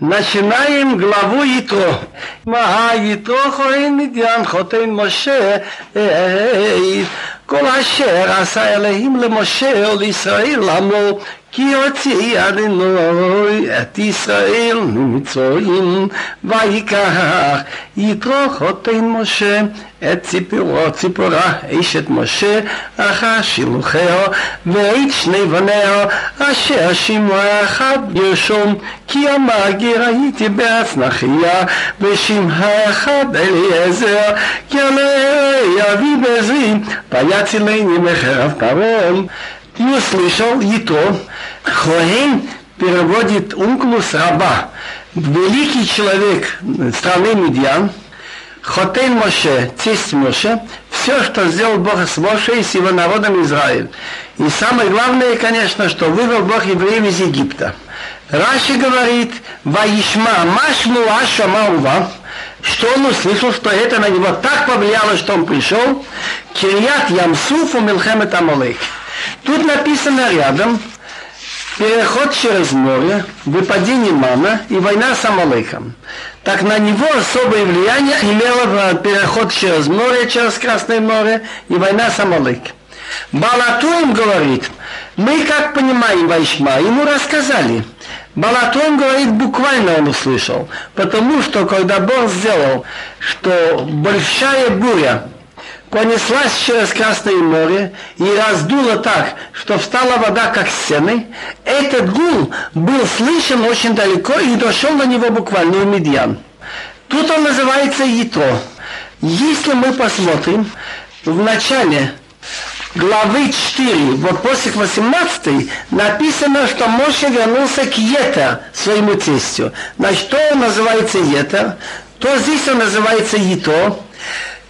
Начинаем главу Итро. Мага Итро хоин מדין חותן משה כל אשר עשה אלוהים למשה ולישראל לאמור כי הוציא אדינוי את ישראל ממצרים ויקח יתרו חותן משה את ציפורו ציפורה אשת משה אחר שילוחהו ואת שני בניה אשר שמוע אחד ירשום כי המגיר הייתי בהצנחיה ושמעה אחד אליעזר כי עליה אבי בעזרי ויצילני מחרב פרעה не услышал Ито. Хоэн переводит унклус раба. Великий человек страны Медьян, Хотен Моше, тесть Моше, все, что сделал Бог с Моше и с его народом Израиль. И самое главное, конечно, что вывел Бог евреев из Египта. Раши говорит, Ваишма, Машму Ашама Ува, что он услышал, что это на него так повлияло, что он пришел, Кирьят Ямсуфу Милхемет Амалек. Тут написано рядом переход через море, выпадение мана и война с Амалekом. Так на него особое влияние имело переход через море, через Красное море и война с Амалеком. Балатуем говорит, мы как понимаем Вайшма, ему рассказали. Балатон говорит, буквально он услышал, потому что когда Бог сделал, что большая буря понеслась через Красное море и раздула так, что встала вода как стены, этот гул был слышен очень далеко и дошел на него буквально в Медьян. Тут он называется Итро. Если мы посмотрим, в начале главы 4, вот после 18 написано, что Моше вернулся к Ета, своему тестю. Значит, что он называется Ета, то здесь он называется Ито.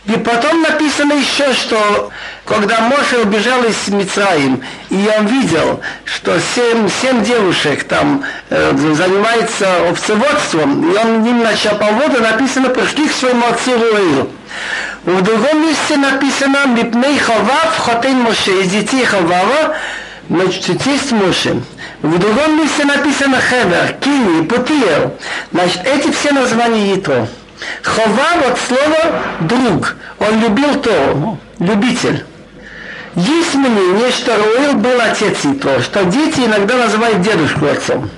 И потом написано еще, что когда Моше убежал из Мицраим, и он видел, что семь, семь девушек там э, занимаются овцеводством, и он им начал по воду, написано, пришли к своему отцу Руэлу. В другом месте написано «Мипней ховав хотен Моше» из детей Ховава, значит, тесть Моше. В другом месте написано «Хевер», «Кини», «Путиер». Значит, эти все названия Итро. Хова от слова друг. Он любил то, любитель. Есть мнение, что Руил был отец Итро, что дети иногда называют дедушку отцом.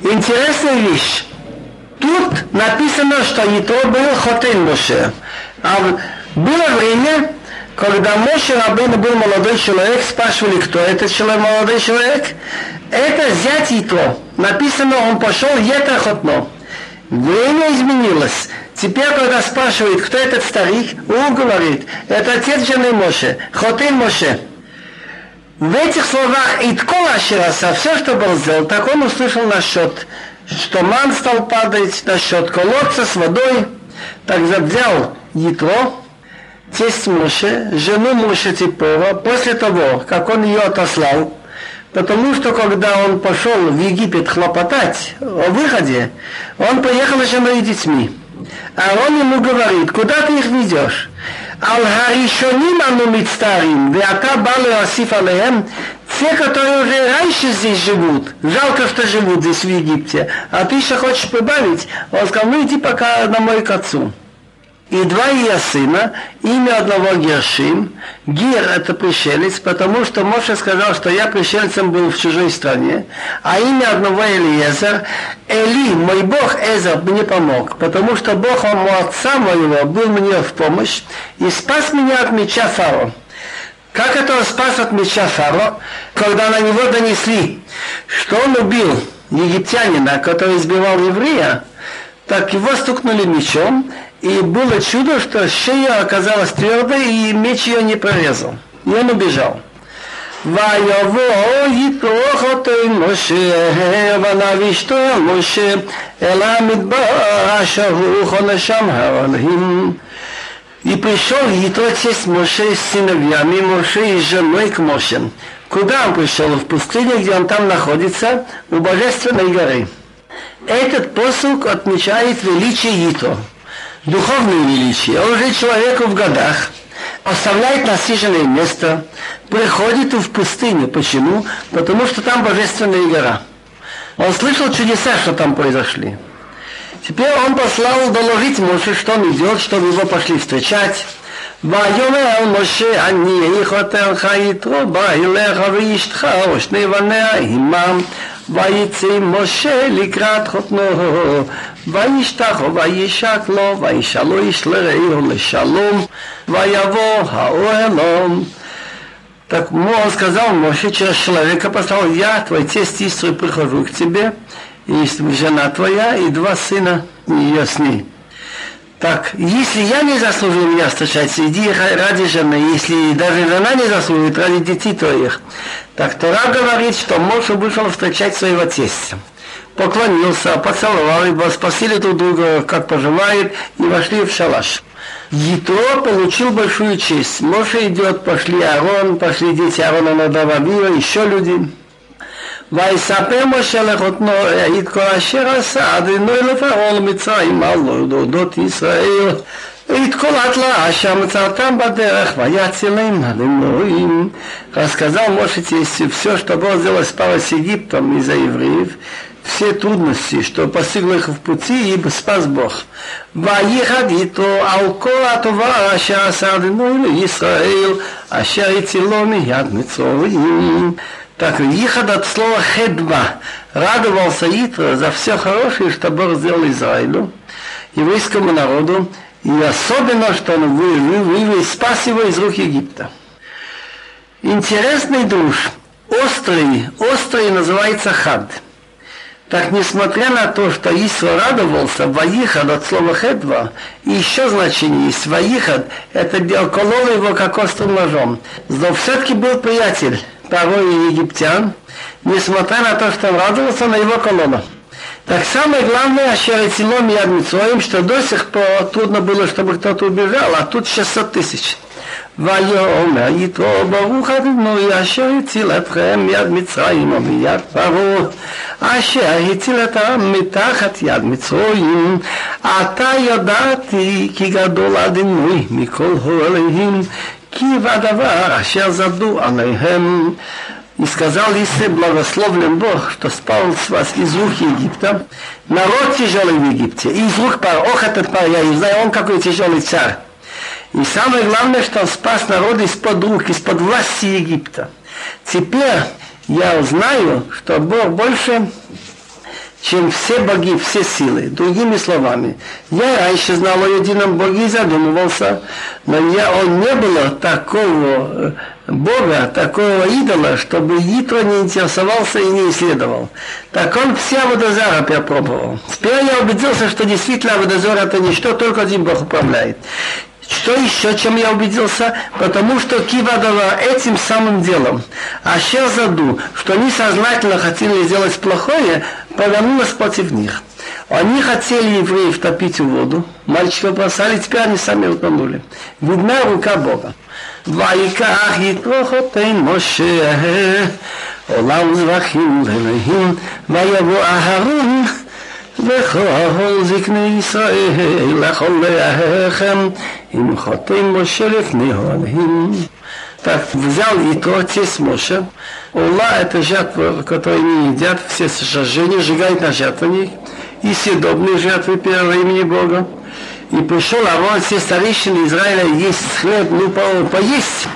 Интересная вещь. Тут написано, что Итро был Хотен Моше. А было время, когда Моше Рабейна был молодой человек, спрашивали, кто этот человек, молодой человек. Это зять Итро. Написано, он пошел Ета Хотно. Время изменилось. Теперь, когда спрашивают, кто этот старик, он говорит, это отец жены Моше, Хотин Моше. В этих словах Иткола Шираса, все, что был сделал, так он услышал насчет, что ман стал падать, насчет колодца с водой. Так взял Ятро, тесть Моше, жену Моше Типора, после того, как он ее отослал, Потому что когда он пошел в Египет хлопотать о выходе, он поехал с женой и детьми. А он ему говорит, куда ты их ведешь? Ал-Харишоним Анумит Старим, Веата Балы Асиф те, которые уже раньше здесь живут, жалко, что живут здесь в Египте, а ты еще хочешь прибавить? Он сказал, ну иди пока домой к отцу и два ее сына, имя одного Гершим. Гир – это пришелец, потому что Моше сказал, что я пришельцем был в чужой стране, а имя одного Элиезер. Эли, мой Бог Эзер, мне помог, потому что Бог, мой отца моего, был мне в помощь и спас меня от меча Фаро. Как это он спас от меча Фаро, когда на него донесли, что он убил египтянина, который избивал еврея, так его стукнули мечом, и было чудо, что шея оказалась твердой, и меч ее не прорезал. И он убежал. ויבוא יתרו חוטא משה ונבישתו משה אל המדבר אשר הוא חונשם האלוהים. И пришел Ятро тесть Моше с сыновьями Моше и женой к Моше. Куда он пришел? В пустыне, где он там находится, у Божественной горы. Этот посылк отмечает величие Ито духовное величие, он уже человеку в годах, оставляет насиженное место, приходит в пустыню. Почему? Потому что там божественная гора. Он слышал чудеса, что там произошли. Теперь он послал доложить Моше, что он идет, чтобы его пошли встречать. ויאמר משה אני חותרך יתרו בא אליך ואשתך ושני בניה עמם ויצא משה לקראת חותנו וישתחו וישק לו וישאלו איש לרעהו לשלום ויבוא האוהלום Так он сказал Моше через человека послал, я, твой тесть Истры, прихожу к тебе, и жена твоя, и два сына ее с ней. Так, если я не заслужил меня встречать, иди ради жены, если даже жена не заслуживает, ради детей твоих. Так Тора говорит, что Моше вышел встречать своего тестя. Поклонился, поцеловал его, спросили друг друга, как поживает, и вошли в шалаш. Ятро получил большую честь. Моше идет, пошли Аарон, пошли дети Аарона Надава еще люди. ויספר משה לחותנו את כל אשר עשה אדוני לפרעה למצרים על להודות ישראל ואת כל התלאה אשר מצאתם בדרך ויצילם עד אלוהים. Рассказал Моше тестю все, что было сделано с Парой с Египтом из-за евреев, все трудности, что постигло их в пути, и спас Бог. ויחד איתו על כל הטובה אשר עשה אדוני לישראל, אשר הצילו מיד מצרים. Так, Ихад от слова хедба. Радовался Итро за все хорошее, что Бог сделал Израилю, еврейскому народу, и особенно, что он вывел, спас его из рук Египта. Интересный душ, острый, острый называется хад. Так, несмотря на то, что Исра радовался, Ваихад от слова хедва, и еще значение есть, Ваихад, это колол его как острым ножом. Но все-таки был приятель порой египтян, несмотря на то, что он радовался на его колонну. Так самое главное, Ашерецилом и Адмицоим, что до сих пор трудно было, чтобы кто-то убежал, а тут 600 тысяч. ויאמר יתרו ברוך אדוני אשר הציל אתכם מיד מצרים ומיד פרעה אשר הציל את העם מתחת יד מצרים עתה ידעתי כי גדול אדוני מכל הוריהם Киев Адава, Ашер Заду, Анайхем, и сказал Исе, благословлен Бог, что спал с вас из рук Египта. Народ тяжелый в Египте, из рук пар, ох этот пар, я не знаю, он какой тяжелый царь. И самое главное, что он спас народ из-под рук, из-под власти Египта. Теперь я знаю, что Бог больше чем все боги, все силы. Другими словами, я раньше знал о едином Боге и задумывался, но я, он не было такого э, Бога, такого идола, чтобы Итро не интересовался и не исследовал. Так он все Аводозара перепробовал. Теперь я убедился, что действительно Аводозор это не что, только один Бог управляет. Что еще, чем я убедился? Потому что Кивадова этим самым делом, а заду, что они сознательно хотели сделать плохое, повернулась против них. Они хотели евреев топить в воду, мальчика бросали, теперь они сами утонули. Видна рука Бога. ויקח יתרו חוטא משה עולם זבחים אלוהים ויבוא אהרון וכל זקני ישראל לכל לאחיכם עם חוטא משה לפני אוהלים. так, взял Итро, тесть Моше. Ула – это жертва, которую не едят, все сожжения сжигают на жертвенник. И съедобные жертвы первого имени Бога. И пришел Авон, все старейшины Израиля есть хлеб, ну, по, поесть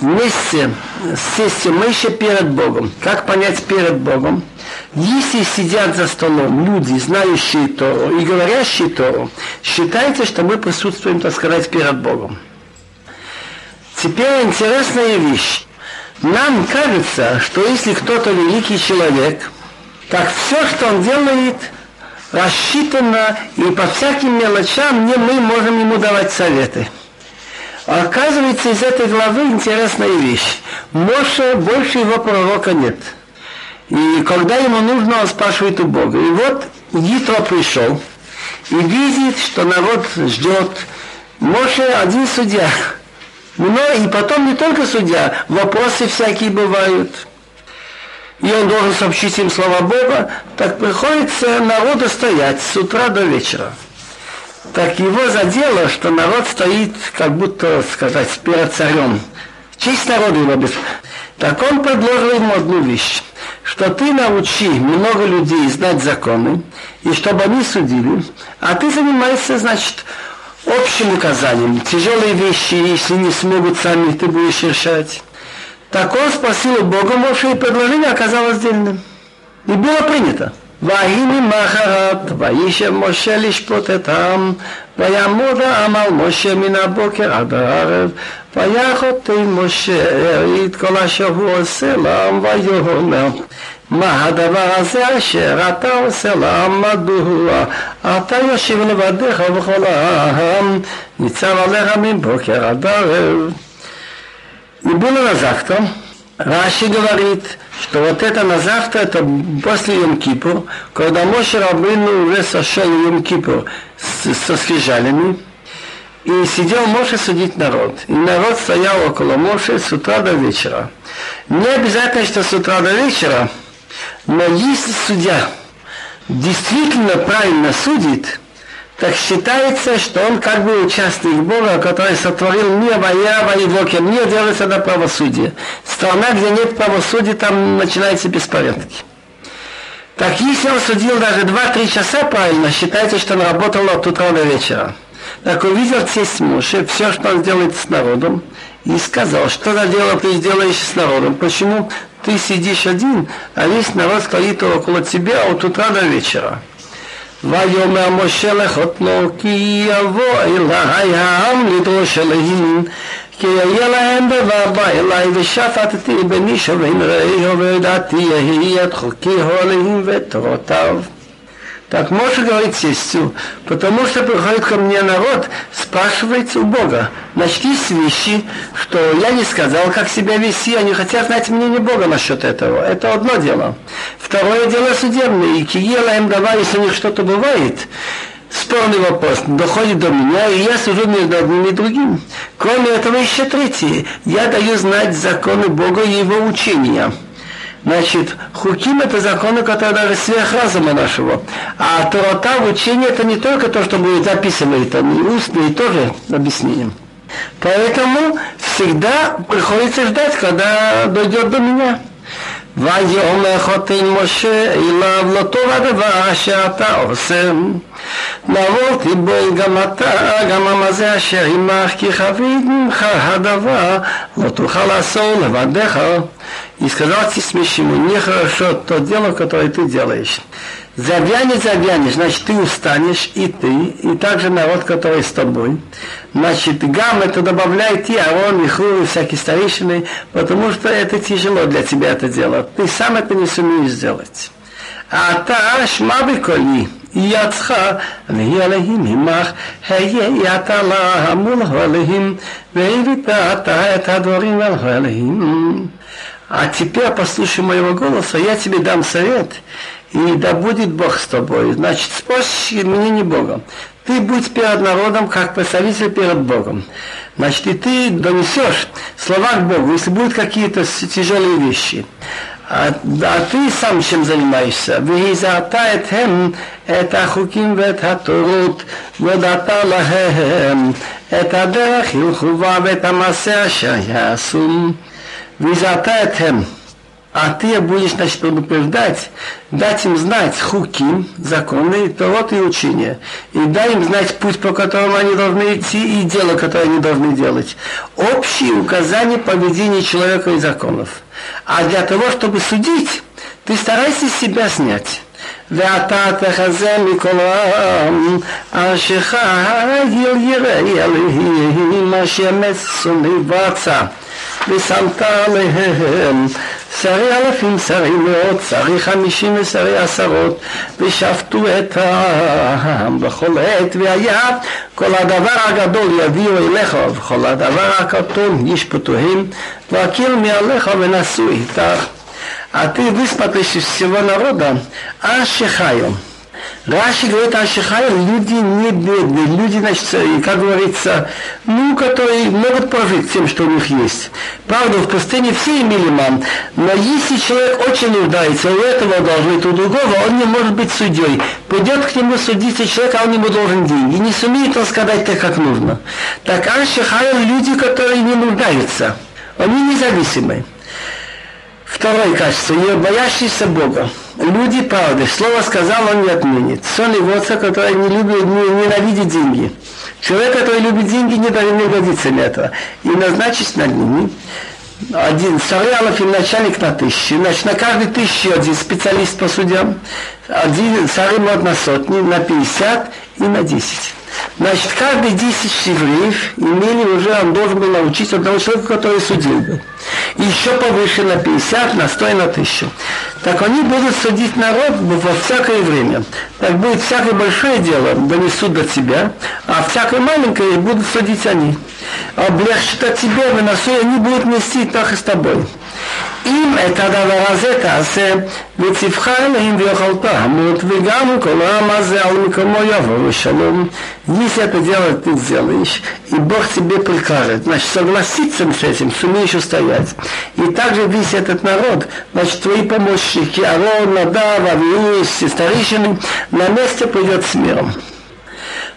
вместе с сестью Мэйша перед Богом. Как понять перед Богом? Если сидят за столом люди, знающие Тору и говорящие Тору, считается, что мы присутствуем, так сказать, перед Богом. Теперь интересная вещь. Нам кажется, что если кто-то великий человек, так все, что он делает, рассчитано, и по всяким мелочам не мы можем ему давать советы. Оказывается, из этой главы интересная вещь. Моше больше его пророка нет. И когда ему нужно, он спрашивает у Бога. И вот Гитро пришел и видит, что народ ждет. Моше один судья. Но и потом не только судья, вопросы всякие бывают. И он должен сообщить им слова Бога, так приходится народу стоять с утра до вечера. Так его задело, что народ стоит, как будто, сказать, перед царем. Честь народа его без... Так он предложил ему одну вещь, что ты научи много людей знать законы, и чтобы они судили, а ты занимаешься, значит, общим указанием. Тяжелые вещи, если не смогут сами, ты будешь решать. Так он спросил у Бога Моше, и предложение оказалось дельным. И было принято. ויהי ממחרת, וישב משה לשפוט את העם, ויעמוד העם על משה מן הבוקר עד הערב, ויחוטא משה את כל אשר הוא עושה לעם, ויאמר מה הדבר הזה אשר אתה עושה לעם, מדוע אתה יושב לבדיך וכל העם, ניצב עליך מבוקר עד ערב. И было на завтра, Раши говорит, что вот это на завтра, это после Йом-Кипур, когда Моше Рабыну уже сошел Йом-Кипур со скрижалями, и сидел Моше судить народ. И народ стоял около Моше с утра до вечера. Не обязательно, что с утра до вечера, но если судья действительно правильно судит, так считается, что он как бы участник Бога, который сотворил мир, Ваява и Вокер. Мир делается до правосудия. Страна, где нет правосудия, там начинаются беспорядки. Так если он судил даже 2-3 часа правильно, считается, что он работал от утра до вечера. Так увидел тесть Моше, все, что он делает с народом, и сказал, что за дело ты сделаешь с народом, почему ты сидишь один, а весь народ стоит около тебя от утра до вечера. ויאמר משה לחותנו כי יבוא אלי העם לדרוש אליהם כי יהיה להם דבר בא אלי ושפטתי בני שבין רעהו וידעתי יהי את חוקי עליהם ותורותיו Так Моше говорит сестью, потому что приходит ко мне народ, спрашивается у Бога, начни с вещи, что я не сказал, как себя вести, они хотят знать мнение Бога насчет этого. Это одно дело. Второе дело судебное. И киела им давай, если у них что-то бывает, спорный вопрос доходит до меня, и я сужу между одним и другим. Кроме этого еще третье. Я даю знать законы Бога и его учения. Значит, хуким это законы, которые даже сверх разума нашего. А Торота в учении это не только то, что будет записано, это и устное, и тоже объяснением. Поэтому всегда приходится ждать, когда дойдет до меня. ויאמר חותן משה אליו לא טוב הדבר אשר אתה עושה. נבוא תיבול גם אתה, גם המזה אשר עמך, כי חבית ממך הדבר, לא תוכל לעשות לבדיך. И сказал Тисмиш ему, нехорошо то дело, которое ты делаешь. Завянешь, завянешь, значит, ты устанешь, и ты, и также народ, который с тобой. Значит, гам это добавляет и Арон, и Ху, и всякие старейшины, потому что это тяжело для тебя это дело. Ты сам это не сумеешь сделать. А та шма беколи, ידך ויהיה עליהם עמך, היה אתה לה מול עליהם, והבאת אתה את הדברים עליהם. А теперь послушай моего голоса, я тебе дам совет, и да будет Бог с тобой. Значит, спорь мне не Богом. Ты будь перед народом, как представитель перед Богом. Значит, и ты донесешь слова к Богу, если будут какие-то тяжелые вещи. А, а ты сам чем занимаешься? Визатает хем, это хуким вет хатурут, водата лахем, это дерах илхува вет ясум. יעשו. והזהרת אתהם а ты будешь, значит, предупреждать, дать им знать хуки, законы, торот и учения. И дай им знать путь, по которому они должны идти, и дело, которое они должны делать. Общие указания поведения человека и законов. А для того, чтобы судить, ты старайся себя снять. ואתה תחזה מכל העם, אשר חייל יראה אלוהים, אשר מסוני בצע, ושמת עליהם שרי אלפים שרי מאות, שרי חמישים ושרי עשרות, ושפטו את העם בכל עת, והיה כל הדבר הגדול יביאו אליך, וכל הדבר הקטון ישפטו הם, והכיר מעליך ונשאו איתך. עתיד ישפט לשבעון ארודה, אשר חיום. Раши говорит о Шихае, люди не бедные, люди, значит, как говорится, ну, которые могут прожить тем, что у них есть. Правда, в пустыне все имели мам, но если человек очень нуждается, у этого должен, у другого, он не может быть судьей. Придет к нему судиться человек, а он ему должен деньги. Не сумеет он сказать так, как нужно. Так Ашихае люди, которые не нуждаются, они независимые. Второе качество. Не боящийся Бога. Люди правды. Слово сказал, он не отменит. Сон и водца, который не любит, не, ненавидит деньги. Человек, который любит деньги, не, не годится для этого. И назначить над ними один Сарьялов и начальник на тысячи. Значит, на каждой тысячи один специалист по судьям. Один Сарим на сотни, на 50 и на 10. Значит, каждый 10 евреев имели уже, он должен был научить одного человека, который судил бы. И еще повыше на 50, на 100 и на 1000. Так они будут судить народ во всякое время. Так будет всякое большое дело, донесут до тебя, а всякое маленькое будут судить они. облегчит от тебя, выносу, и они будут нести так и с тобой. אם את הדבר הזה תעשה ותבחר להם ויאכלת המות וגם כל העם הזה על מקומו יבוא ושלום. Если это дело ты сделаешь, и Бог тебе прикажет, значит, согласиться с этим, сумеешь устоять. и также весь этот народ, значит, твои помощники, Арон, Надав, Авиус, старейшины, на месте придет с миром.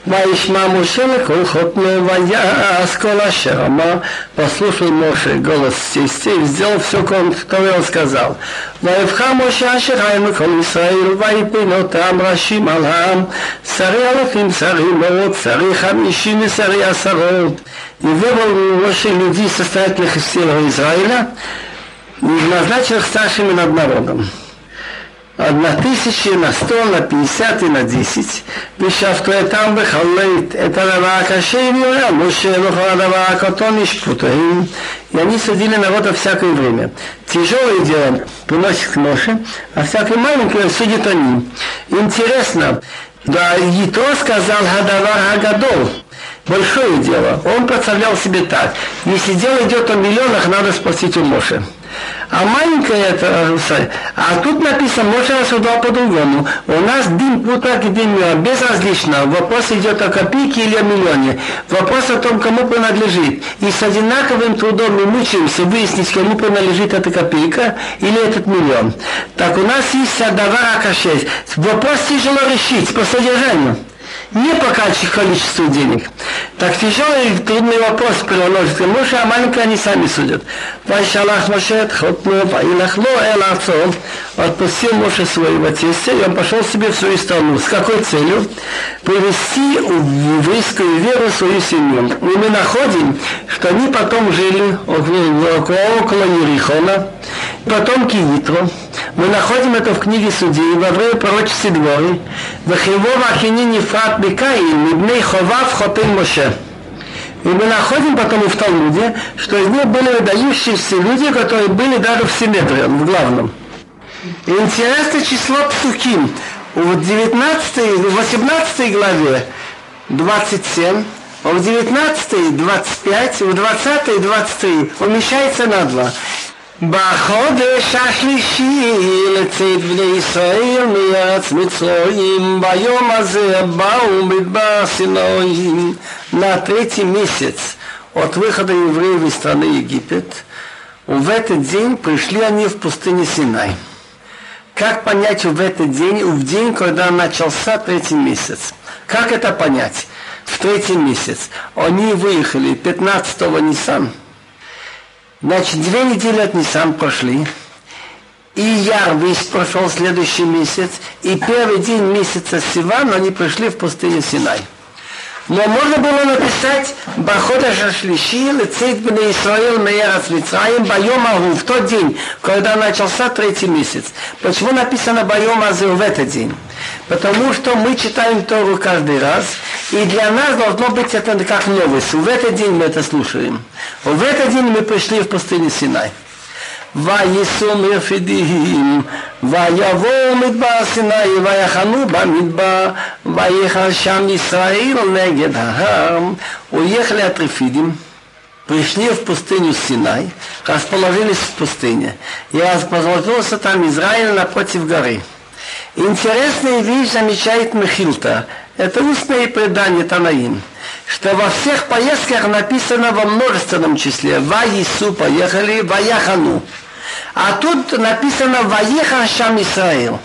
Ваишма Мушелых ухотную ваяс э, колаша. Ама послушал Моше голос сестей, сделал все, что он сказал. Ваевха Моше Ашерайм кол Исраил, ваипино там рашим алам, сари алафим, сари мород, сари хамишим и сари асарот. И выбрал Моше людей состоятельных из всего Израиля, назначил их старшими над народом на тысячи, на сто, на пятьдесят и на десять. Вишавто этам бехаллейт, это дава кашей виора, муше лохала дава катон ишпутаим. И они судили народа всякое время. Тяжелое дело приносит к ноше, а всякое маленькое судит они. Интересно, да и Ито сказал Хадавар Хагадол, большое дело. Он представлял себе так, если дело идет о миллионах, надо спросить у Моше. А маленькая это, а тут написано, Моше рассуждал по-другому. У нас дым путак и дым безразлично. Вопрос идет о копейке или о миллионе. Вопрос о том, кому принадлежит. И с одинаковым трудом мы мучаемся выяснить, кому принадлежит эта копейка или этот миллион. Так у нас есть Адавар Акашес. Вопрос тяжело решить по содержанию не по количеству денег. Так тяжелый и трудный вопрос переносится. Моше, а маленькие они сами судят. Вайшалах Моше Тхотну, Ваилахло Эл Арцов. Отпустил Моше своего тестя, и он пошел себе в свою страну. С какой целью? Привести в еврейскую веру свою семью. И мы находим, что они потом жили около, около Ерихона, потомки Итро. Мы находим это в книге Судей, во время пророчества Дворы. Вахивова Ахини Нефрат Бекаин, Мибней Ховав Хотен Моше. И мы находим потом и в Талмуде, что из них были выдающиеся люди, которые были даже в Симметре, в главном. И интересное число псуким. В 19, в 18 главе 27, в 19 25, в 20 23 умещается на два. בחודש השלישי לצאת בני ישראל מארץ מצרים, ביום הזה באו מדבר סינואים. На третий месяц от выхода евреев из страны Египет, в этот день пришли они в пустыню Синай. Как понять в этот день, в день, когда начался третий месяц? Как это понять? В третий месяц. Они выехали 15-го Ниссана, Значит, две недели от Нисан прошли, и Яр весь прошел следующий месяц, и первый день месяца Сиван они пришли в пустыню Синай. Но можно было написать Бахода Шашлиши, Лецейт Бне Исраил Меерас Мицраим, Байом Агу, в тот день, когда начался третий месяц. Почему написано Байом Азу в этот день? Потому что мы читаем Тору каждый раз, и для нас должно быть это как новость. В этот день мы это слушаем. В этот день мы пришли в пустыню Синай. וייסעו מרפידים, ויבואו מדבר סיני, ויחנו במדבר, ויחל שם ישראל נגד ההר. Уехали от Рефидим, пришли в пустыню Синай, расположились в пустыне, и расположился там Израиль напротив горы. Интересная вещь замечает Михилта. Это устное предание Танаим что во всех поездках написано во множественном числе. Ваису поехали, Ваяхану. А тут написано Ваехан Шам Исраил.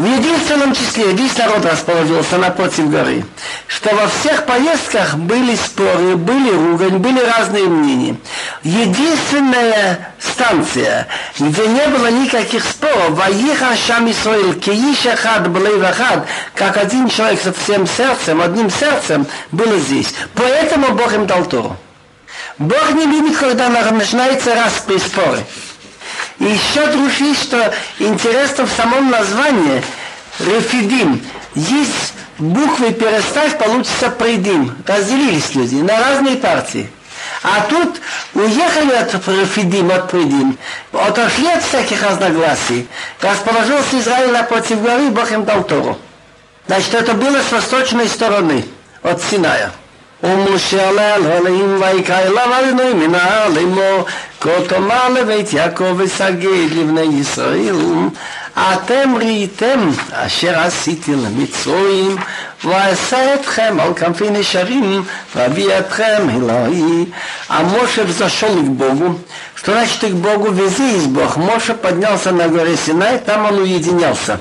В единственном числе весь народ расположился напротив горы, что во всех поездках были споры, были ругань, были разные мнения. Единственная станция, где не было никаких споров, Ваиха Шам Исраил, Кииша Хад Блейвахад, как один человек со всем сердцем, одним сердцем, было здесь. Поэтому Бог им дал Тору. Бог не любит, когда начинается распри споры. И еще дружи, что интересно в самом названии Рефидим. Есть буквы переставь, получится придим. Разделились люди на разные партии. А тут уехали от Рефидим, от Придим, отошли от всяких разногласий. Расположился Израиль напротив горы, Бог им дал Тору. Значит, это было с восточной стороны, от Синая. ומשה עלה על אלוהים ויקרא אליו אדוני מנהר לאמור כה תאמר לבית יעקב וסגד לבני ישראל אתם ראיתם אשר עשיתי למצרים ואעשה אתכם על כנפי נשרים ואביא אתכם אלוהי А Моше взошел к Богу. Что значит к Богу? Вези из Бог. Моше поднялся на горе Синай, там он уединялся.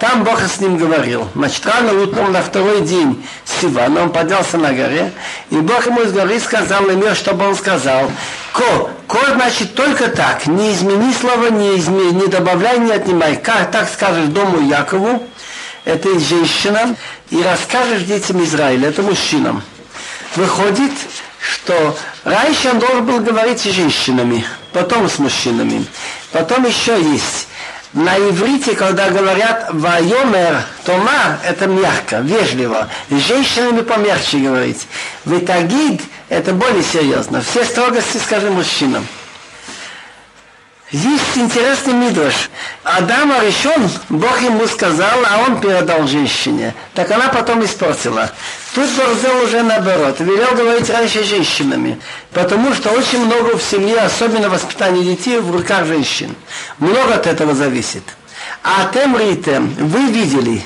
Там Бог с ним говорил. Значит, рано утром на второй день Сивана он поднялся на горе, и Бог ему из горы сказал на мир, чтобы он сказал. Ко, ко значит только так, не измени слово, не, измени, не добавляй, не отнимай. Как так скажешь дому Якову, это женщина, и расскажешь детям Израиля, это мужчинам. Выходит, что раньше он должен был говорить с женщинами, потом с мужчинами. Потом еще есть на иврите, когда говорят «вайомер», «томар» – это мягко, вежливо. С женщинами помягче говорить. «Витагид» – это более серьезно. Все строгости скажи мужчинам. Есть интересный мидраш. Адама решен, Бог ему сказал, а он передал женщине. Так она потом испортила. Тут сделал уже наоборот. Велел говорить раньше женщинами. Потому что очень много в семье, особенно воспитание детей, в руках женщин. Много от этого зависит. А тем ритем, вы видели,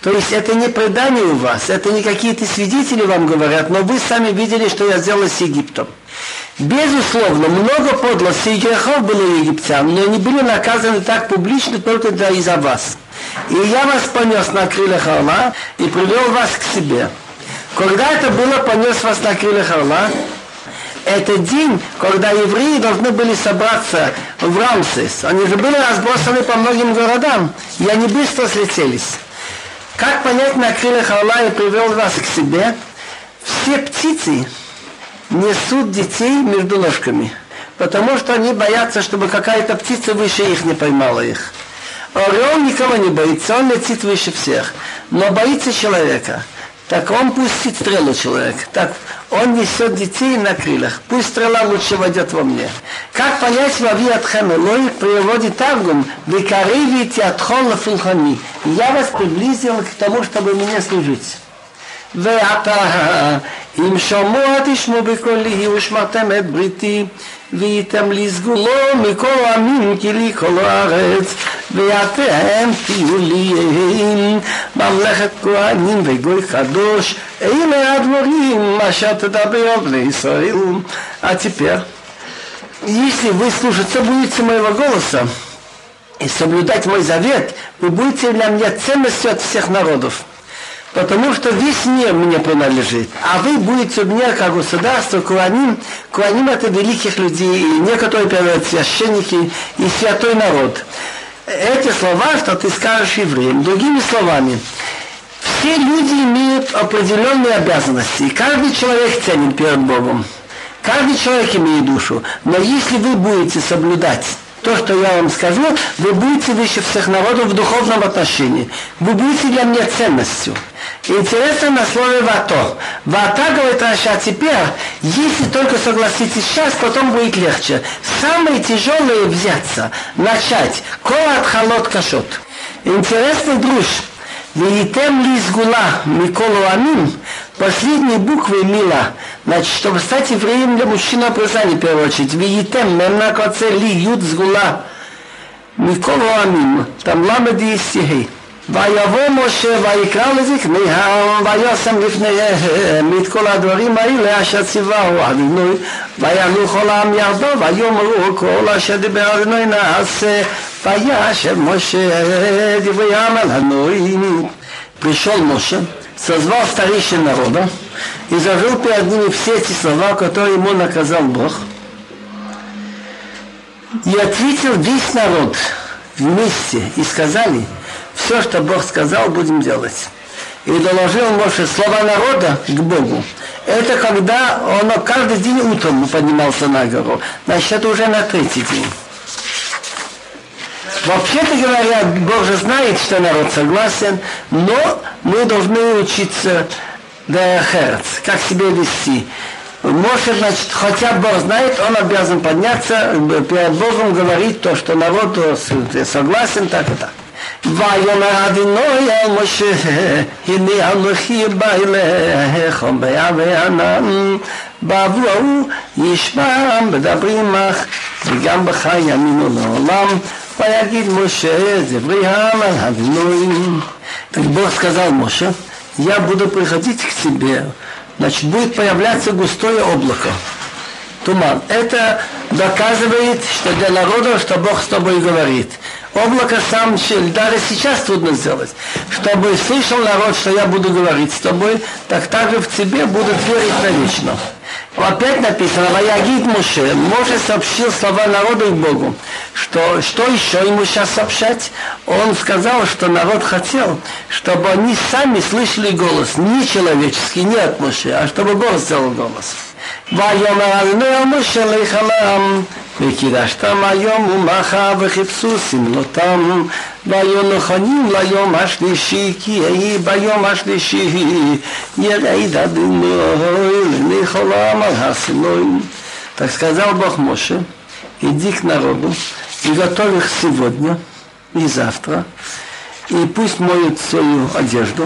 то есть это не предание у вас, это не какие-то свидетели вам говорят, но вы сами видели, что я сделал с Египтом. Безусловно, много подлостей и грехов было у египтян, но они были наказаны так публично только из-за вас. И я вас понес на крыльях орла и привел вас к себе. Когда это было, понес вас на крыльях орла, это день, когда евреи должны были собраться в Рамсес. Они же были разбросаны по многим городам, и они быстро слетелись. Как понять на крыльях орла и привел вас к себе? Все птицы, несут детей между ножками, потому что они боятся, чтобы какая-то птица выше их не поймала их. Орел никого не боится, он летит выше всех, но боится человека. Так он пустит стрелу человек. Так он несет детей на крыльях. Пусть стрела лучше войдет во мне. Как понять вави от Хемелой приводит Таргум «Викариви тиатхон лафулхани». Я вас приблизил к тому, чтобы мне служить. ועתה אם שמוע תשמעו בקולי ושמעתם את בריתי והייתם לי סגולו מכל העמים כי לי כל הארץ ואתם תהיו לי ממלכת כהנים וגוי קדוש אלה הדברים אשר תדבר על בני ישראל. А теперь, если вы слушаться будете моего голоса и соблюдать мой завет, вы будете для меня ценностью от всех народов. потому что весь мир мне принадлежит. А вы будете у меня как государство, Куаним. Куаним это великих людей, и некоторые переводят священники и святой народ. Эти слова, что ты скажешь евреям, другими словами, все люди имеют определенные обязанности. Каждый человек ценен перед Богом. Каждый человек имеет душу. Но если вы будете соблюдать то, что я вам скажу, вы будете выше всех народов в духовном отношении. Вы будете для меня ценностью. Интересно на слове «вато». «Вата» говорит Раша, теперь, если только согласитесь сейчас, потом будет легче. Самое тяжелое взяться, начать. Кола от халот кашот. Интересный друж. Веитем ли сгула Миколу Амин, последней буквы Мила, значит, чтобы стать евреем для мужчины описания, в первую очередь. Веитем, мемна коце ли, юд сгула Миколу Амин, там ламеди и стихи. ויבוא משה ויקרא לזקני העם וישם לפניהם את כל הדברים האלה אשר ציווהו אדוני ויעלו כל העם ירדו ויאמרו כל אשר דיבר אדוני נעשה וישב משה דברי העם על הנוי пришел Моше, созвал старейшин народа и зажил перед ними все эти слова, которые ему наказал Бог, и ответил весь народ вместе и сказали – все, что Бог сказал, будем делать. И доложил Моше слова народа к Богу. Это когда он каждый день утром поднимался на гору. Значит, это уже на третий день. Вообще-то говоря, Бог же знает, что народ согласен, но мы должны учиться да херц, как себя вести. Может, значит, хотя Бог знает, он обязан подняться перед Богом, говорить то, что народ согласен, так и так. ויאמר אדינוי אל משה, הנה אנוכי בא אליך בעבי ענן, בעבור ההוא ישמעם מדברים עמך, וגם בך יאמינו לעולם, ויגיד משה דברי העם על אדינוי. Так Бог сказал Моше, я буду приходить к тебе, значит, будет появляться густое облако, туман. Это доказывает, что для народа, что Бог с тобой говорит. Облако сам, даже сейчас трудно сделать. Чтобы слышал народ, что я буду говорить с тобой, так также в тебе будут верить навечно. Опять написано, Ваягид Муше, Моше сообщил слова народу и Богу. Что, что еще ему сейчас сообщать? Он сказал, что народ хотел, чтобы они сами слышали голос, не человеческий, не от Моше, а чтобы Бог сделал голос. ויאמר אדוני על משה לך לעם וקידשתם היום ומחה וחיפשו סמלותם והיו נכונים ליום השלישי כי יהי ביום השלישי ירד אדוני לעיני כל העם על הסינויים. Так сказал Бог Моше, иди к народу и готовь их сегодня и завтра, и пусть моют свою одежду,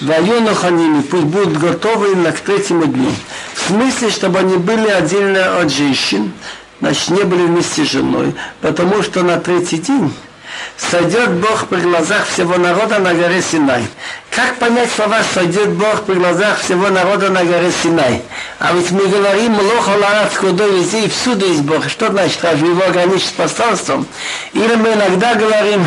Вайону ханими, пусть будут готовы на к третьему дню. В смысле, чтобы они были отдельно от женщин, значит, не были вместе с женой, потому что на третий день сойдет Бог при глазах всего народа на горе Синай. Как понять слова «сойдет Бог при глазах всего народа на горе Синай»? А ведь мы говорим «лоха ларат худой везде» и всюду есть Бог. Что значит, разве его ограничить пространством? Или мы иногда говорим,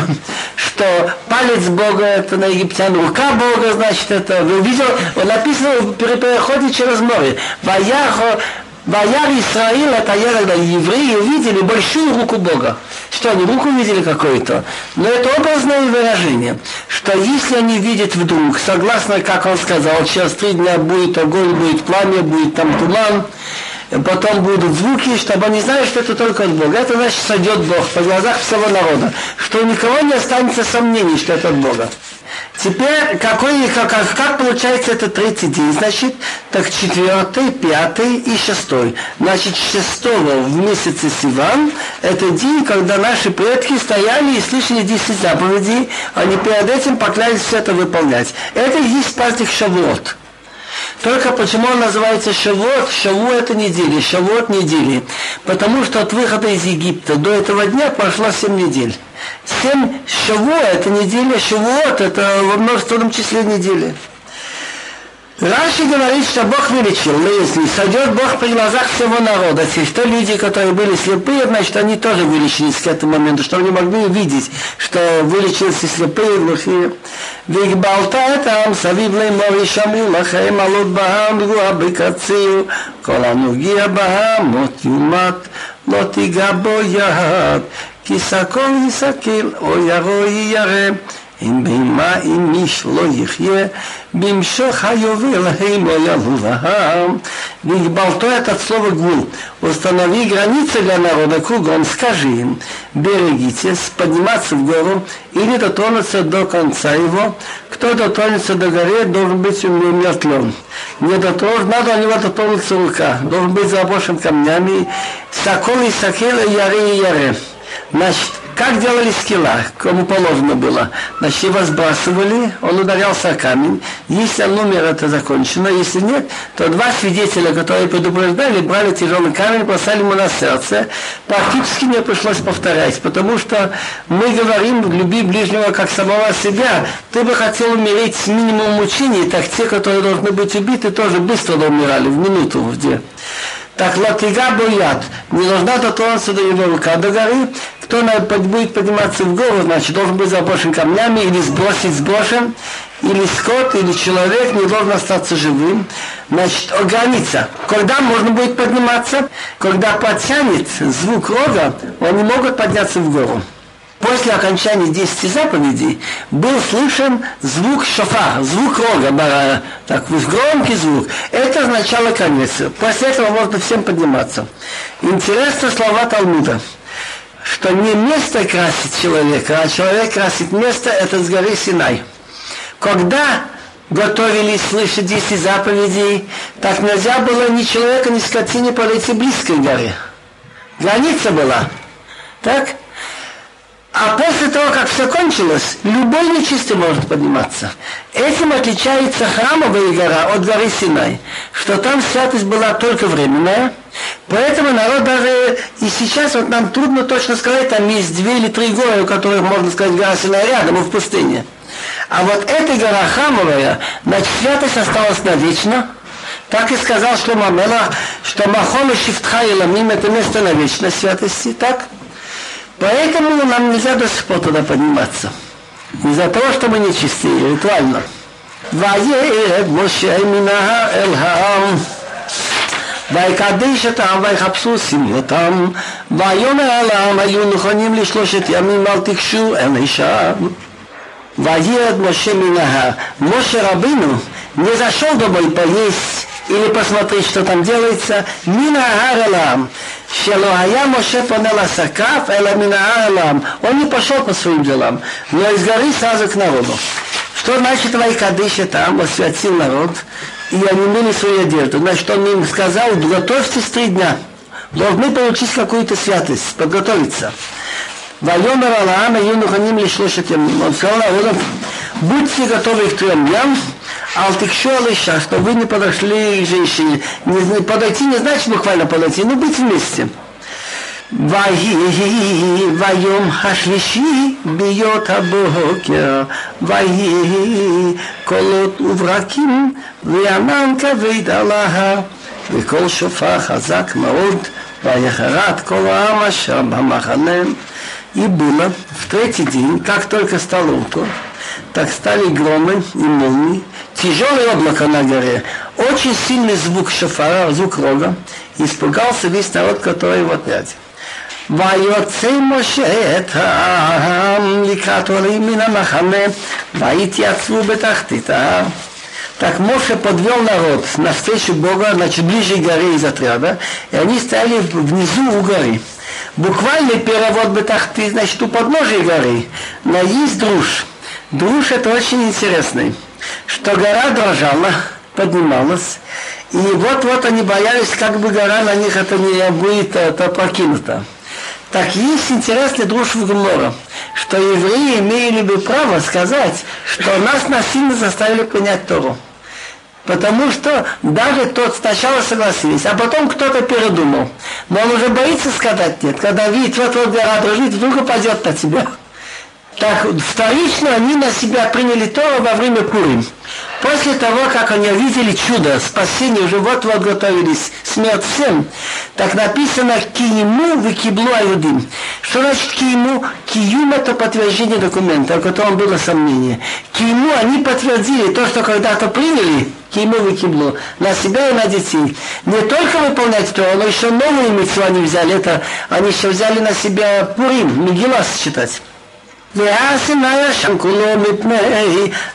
что палец Бога это на египтян, рука Бога, значит, это вы видел, написано при переходе через море. Ваяхо Ваяр Исраил, это когда евреи увидели большую руку Бога. Что, они руку видели какую-то? Но это образное выражение, что если они видят вдруг, согласно, как он сказал, через три дня будет огонь, будет пламя, будет там туман, потом будут звуки, чтобы они знали, что это только от Бога. Это значит, сойдет Бог по глазах всего народа, что у никого не останется сомнений, что это от Бога. Теперь, какой, как, как получается это третий день? Значит, так четвертый, пятый и шестой. Значит, шестого в месяце Сиван, это день, когда наши предки стояли и слышали 10 заповедей, они перед этим поклялись все это выполнять. Это и есть праздник Шавуот. Только почему он называется Шавуот? Шаву это недели, Шавуот недели. Потому что от выхода из Египта до этого дня прошло 7 недель. Семь шавуа – это неделя, шавуот – это во множественном числе недели. Раши говорит, что Бог величил, если сойдет Бог при глазах всего народа, те, что люди, которые были слепые, значит, они тоже вылечились к этому моменту, что они могли увидеть, что вылечились и слепые, и глухие. Вигбалта там, савивлей мови шамил, лахай малут баам, гуабикацию, коланугия баам, мот юмат, лотигабо яд, кисакол исакил, о яро и яре. סקול יסקל, או ירו ירא. אם בהמה אם איש לא יחיה, במשך היובל הם לא ילובם. Вигбалто это от слова гул. Установи границы для народа кругом, скажи им, берегитесь, подниматься в гору или дотронуться до конца его. Кто дотронется до горы, должен быть умертлен. Не дотронуть, надо у него дотронуться рука, должен быть заброшен камнями. Сокол и сакел, яре и яре. Значит, как делали скилла, кому положено было? Значит, его сбрасывали, он ударялся о камень. Если он умер, это закончено. Если нет, то два свидетеля, которые предупреждали, брали тяжелый камень, бросали ему на сердце. Практически не пришлось повторять, потому что мы говорим, люби ближнего как самого себя. Ты бы хотел умереть с минимумом мучений, так те, которые должны быть убиты, тоже быстро умирали, в минуту, где. Так латига боят, не должна дотронуться до его рука до горы. Кто будет подниматься в гору, значит, должен быть заброшен камнями или сбросить сброшен, или скот, или человек не должен остаться живым. Значит, граница. Когда можно будет подниматься? Когда потянет звук рога, они могут подняться в гору после окончания 10 заповедей был слышен звук шофа, звук рога, так, громкий звук. Это означало конец. После этого можно всем подниматься. Интересно слова Талмуда, что не место красит человека, а человек красит место, это с горы Синай. Когда готовились слышать 10 заповедей, так нельзя было ни человека, ни скотине подойти близко к горе. Граница была. Так? А после того, как все кончилось, любой нечистый может подниматься. Этим отличается храмовая гора от горы Синай, что там святость была только временная, поэтому народ даже и сейчас вот нам трудно точно сказать, там есть две или три горы, у которых можно сказать гора Синай рядом, и в пустыне. А вот эта гора храмовая, значит, святость осталась навечно, так и сказал Шлома Мелах, что Махом и Шифтха это место на вечность святости, так? Поэтому нам нельзя до сих пор туда подниматься. Из-за того, что мы нечистые, ритуально. וירד משה מן אל העם ויקדש את העם ויחפשו סמלותם ויאמר אל העם היו נכונים לשלושת ימים אל תיגשו אל אישה וירד משה מן ההר משה רבינו не зашел домой поесть или посмотреть, что там делается, мина аралам, Шелоая Моше понел Асакав, Эла Мина Алам. Он не пошел по своим делам, но из горы сразу к народу. Что значит Вайкадыша там, освятил народ, и они имели свою одежду. Значит, он им сказал, готовьтесь три дня. Должны получить какую-то святость, подготовиться. Вайомер Алаам и Юнуханим лишь Он сказал народу, будьте готовы к трем дням, Алтикшо Алиша, что вы не подошли к женщине. Не, не, подойти не значит буквально подойти, но быть вместе. ויהי ביום השלישי ביות הבוקר, ויהי קולות וברקים וענן כבד על ההר, וקול שופר חזק מאוד, ויחרת כל העם אשר במחנה. И было в третий день, как только стало утро, так стали громы и молнии, тяжелое облако на горе, очень сильный звук шофара, звук рога, испугался весь народ, который в отряде. ויוצא משה את העם לקראת עולים מן המחנה והתייצבו בתחתית ההר. Так Моше подвел народ навстречу Бога, значит, ближе к горе из отряда, и они стояли внизу у горы. Буквальный перевод Бетахты, значит, у подножия горы, но есть друж. Друж это очень интересный что гора дрожала, поднималась, и вот-вот они боялись, как бы гора на них это не будет это покинута. Так есть интересный друж в Гмора, что евреи имели бы право сказать, что нас насильно заставили принять Тору. Потому что даже тот сначала согласились, а потом кто-то передумал. Но он уже боится сказать нет. Когда видит, вот-вот гора дрожит, вдруг упадет на тебя. Так вторично они на себя приняли Тору во время Пурим. После того, как они увидели чудо, спасение, уже вот-вот готовились смерть всем, так написано «Киему выкиблу аюдим». Что значит «Киему»? «Киюм» – это подтверждение документа, о котором было сомнение. «Киему» они подтвердили то, что когда-то приняли, «Киему выкиблу» на себя и на детей. Не только выполнять то, но еще новые митцвы они взяли. Это они еще взяли на себя Пурим, Мегилас читать. והסיני ישן כולו מפני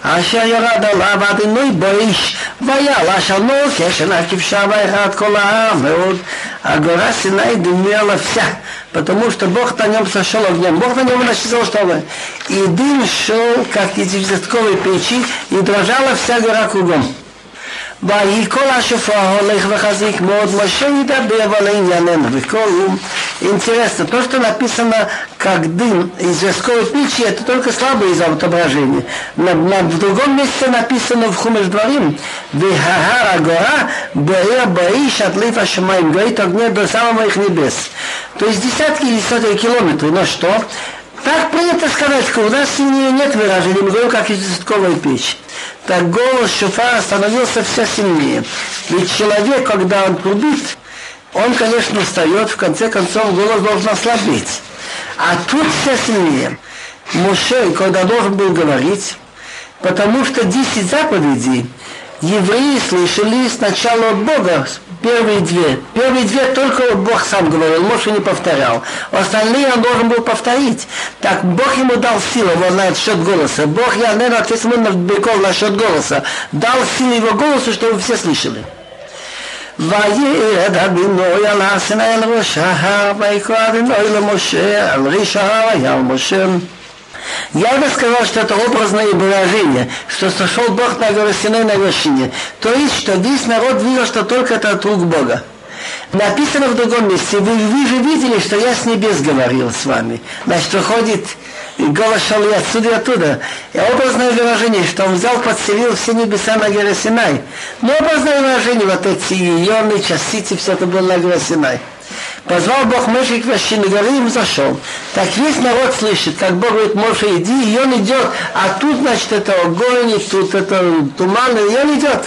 אשר ירד עליו אדינוי בויש ויעלה שלמו כשנה כבשה ואחד כל העם מאוד הגורה סיני дымела вся потому что Бог на нем сошел огнем Бог на нем насчитал что ли и дым шел как из известковой печи и дрожала вся гора кругом ויהי כל השופר הולך וחזיק מאוד, משה ידבר על ענייננו, וכל Интересно, то, что написано как дым из жесткой печи, это только слабое из отображения. На, на, в другом месте написано в Хумеш Дворим, Вихахара гора, Бея Баиш, Атлиф Ашамаим, горит огне до самого их небес. То есть десятки или сотни километров. Но что? Так принято сказать, что у нас нет выражения, мы говорим, как из жестковой печи. Так голос шофара становился все сильнее. Ведь человек, когда он трубит, он, конечно, встает, в конце концов голос должен ослабеть. А тут все сильнее. Моше, когда должен был говорить, потому что 10 заповедей евреи слышали сначала от Бога, первые две. Первые две только Бог сам говорил, Моше не повторял. Остальные он должен был повторить. Так Бог ему дал силу вот на счет голоса. Бог, я, наверное, ответственный на счет голоса. Дал силу его голосу, чтобы все слышали. וירד הבינוי על הר סיני אל ראש ההר, ויקרא הבינוי למשה על ריש ההר היה משה. Я бы сказал, что это образное выражение, что сошел Бог на гору Синай на вершине. То есть, что весь народ видел, что только это от рук Бога. Написано в другом месте, вы, вы же видели, что я с небес говорил с вами. Значит, выходит, голос шел отсюда и оттуда. И образное выражение, что он взял, подселил все небеса на горе Синай. Но образное выражение, вот эти ионы, частицы, все это было на горе Синай. Позвал Бог Моше к вершине горы и зашел. Так весь народ слышит, как Бог говорит, Моше, иди, и он идет. А тут, значит, это огонь, и тут это туман, и он идет.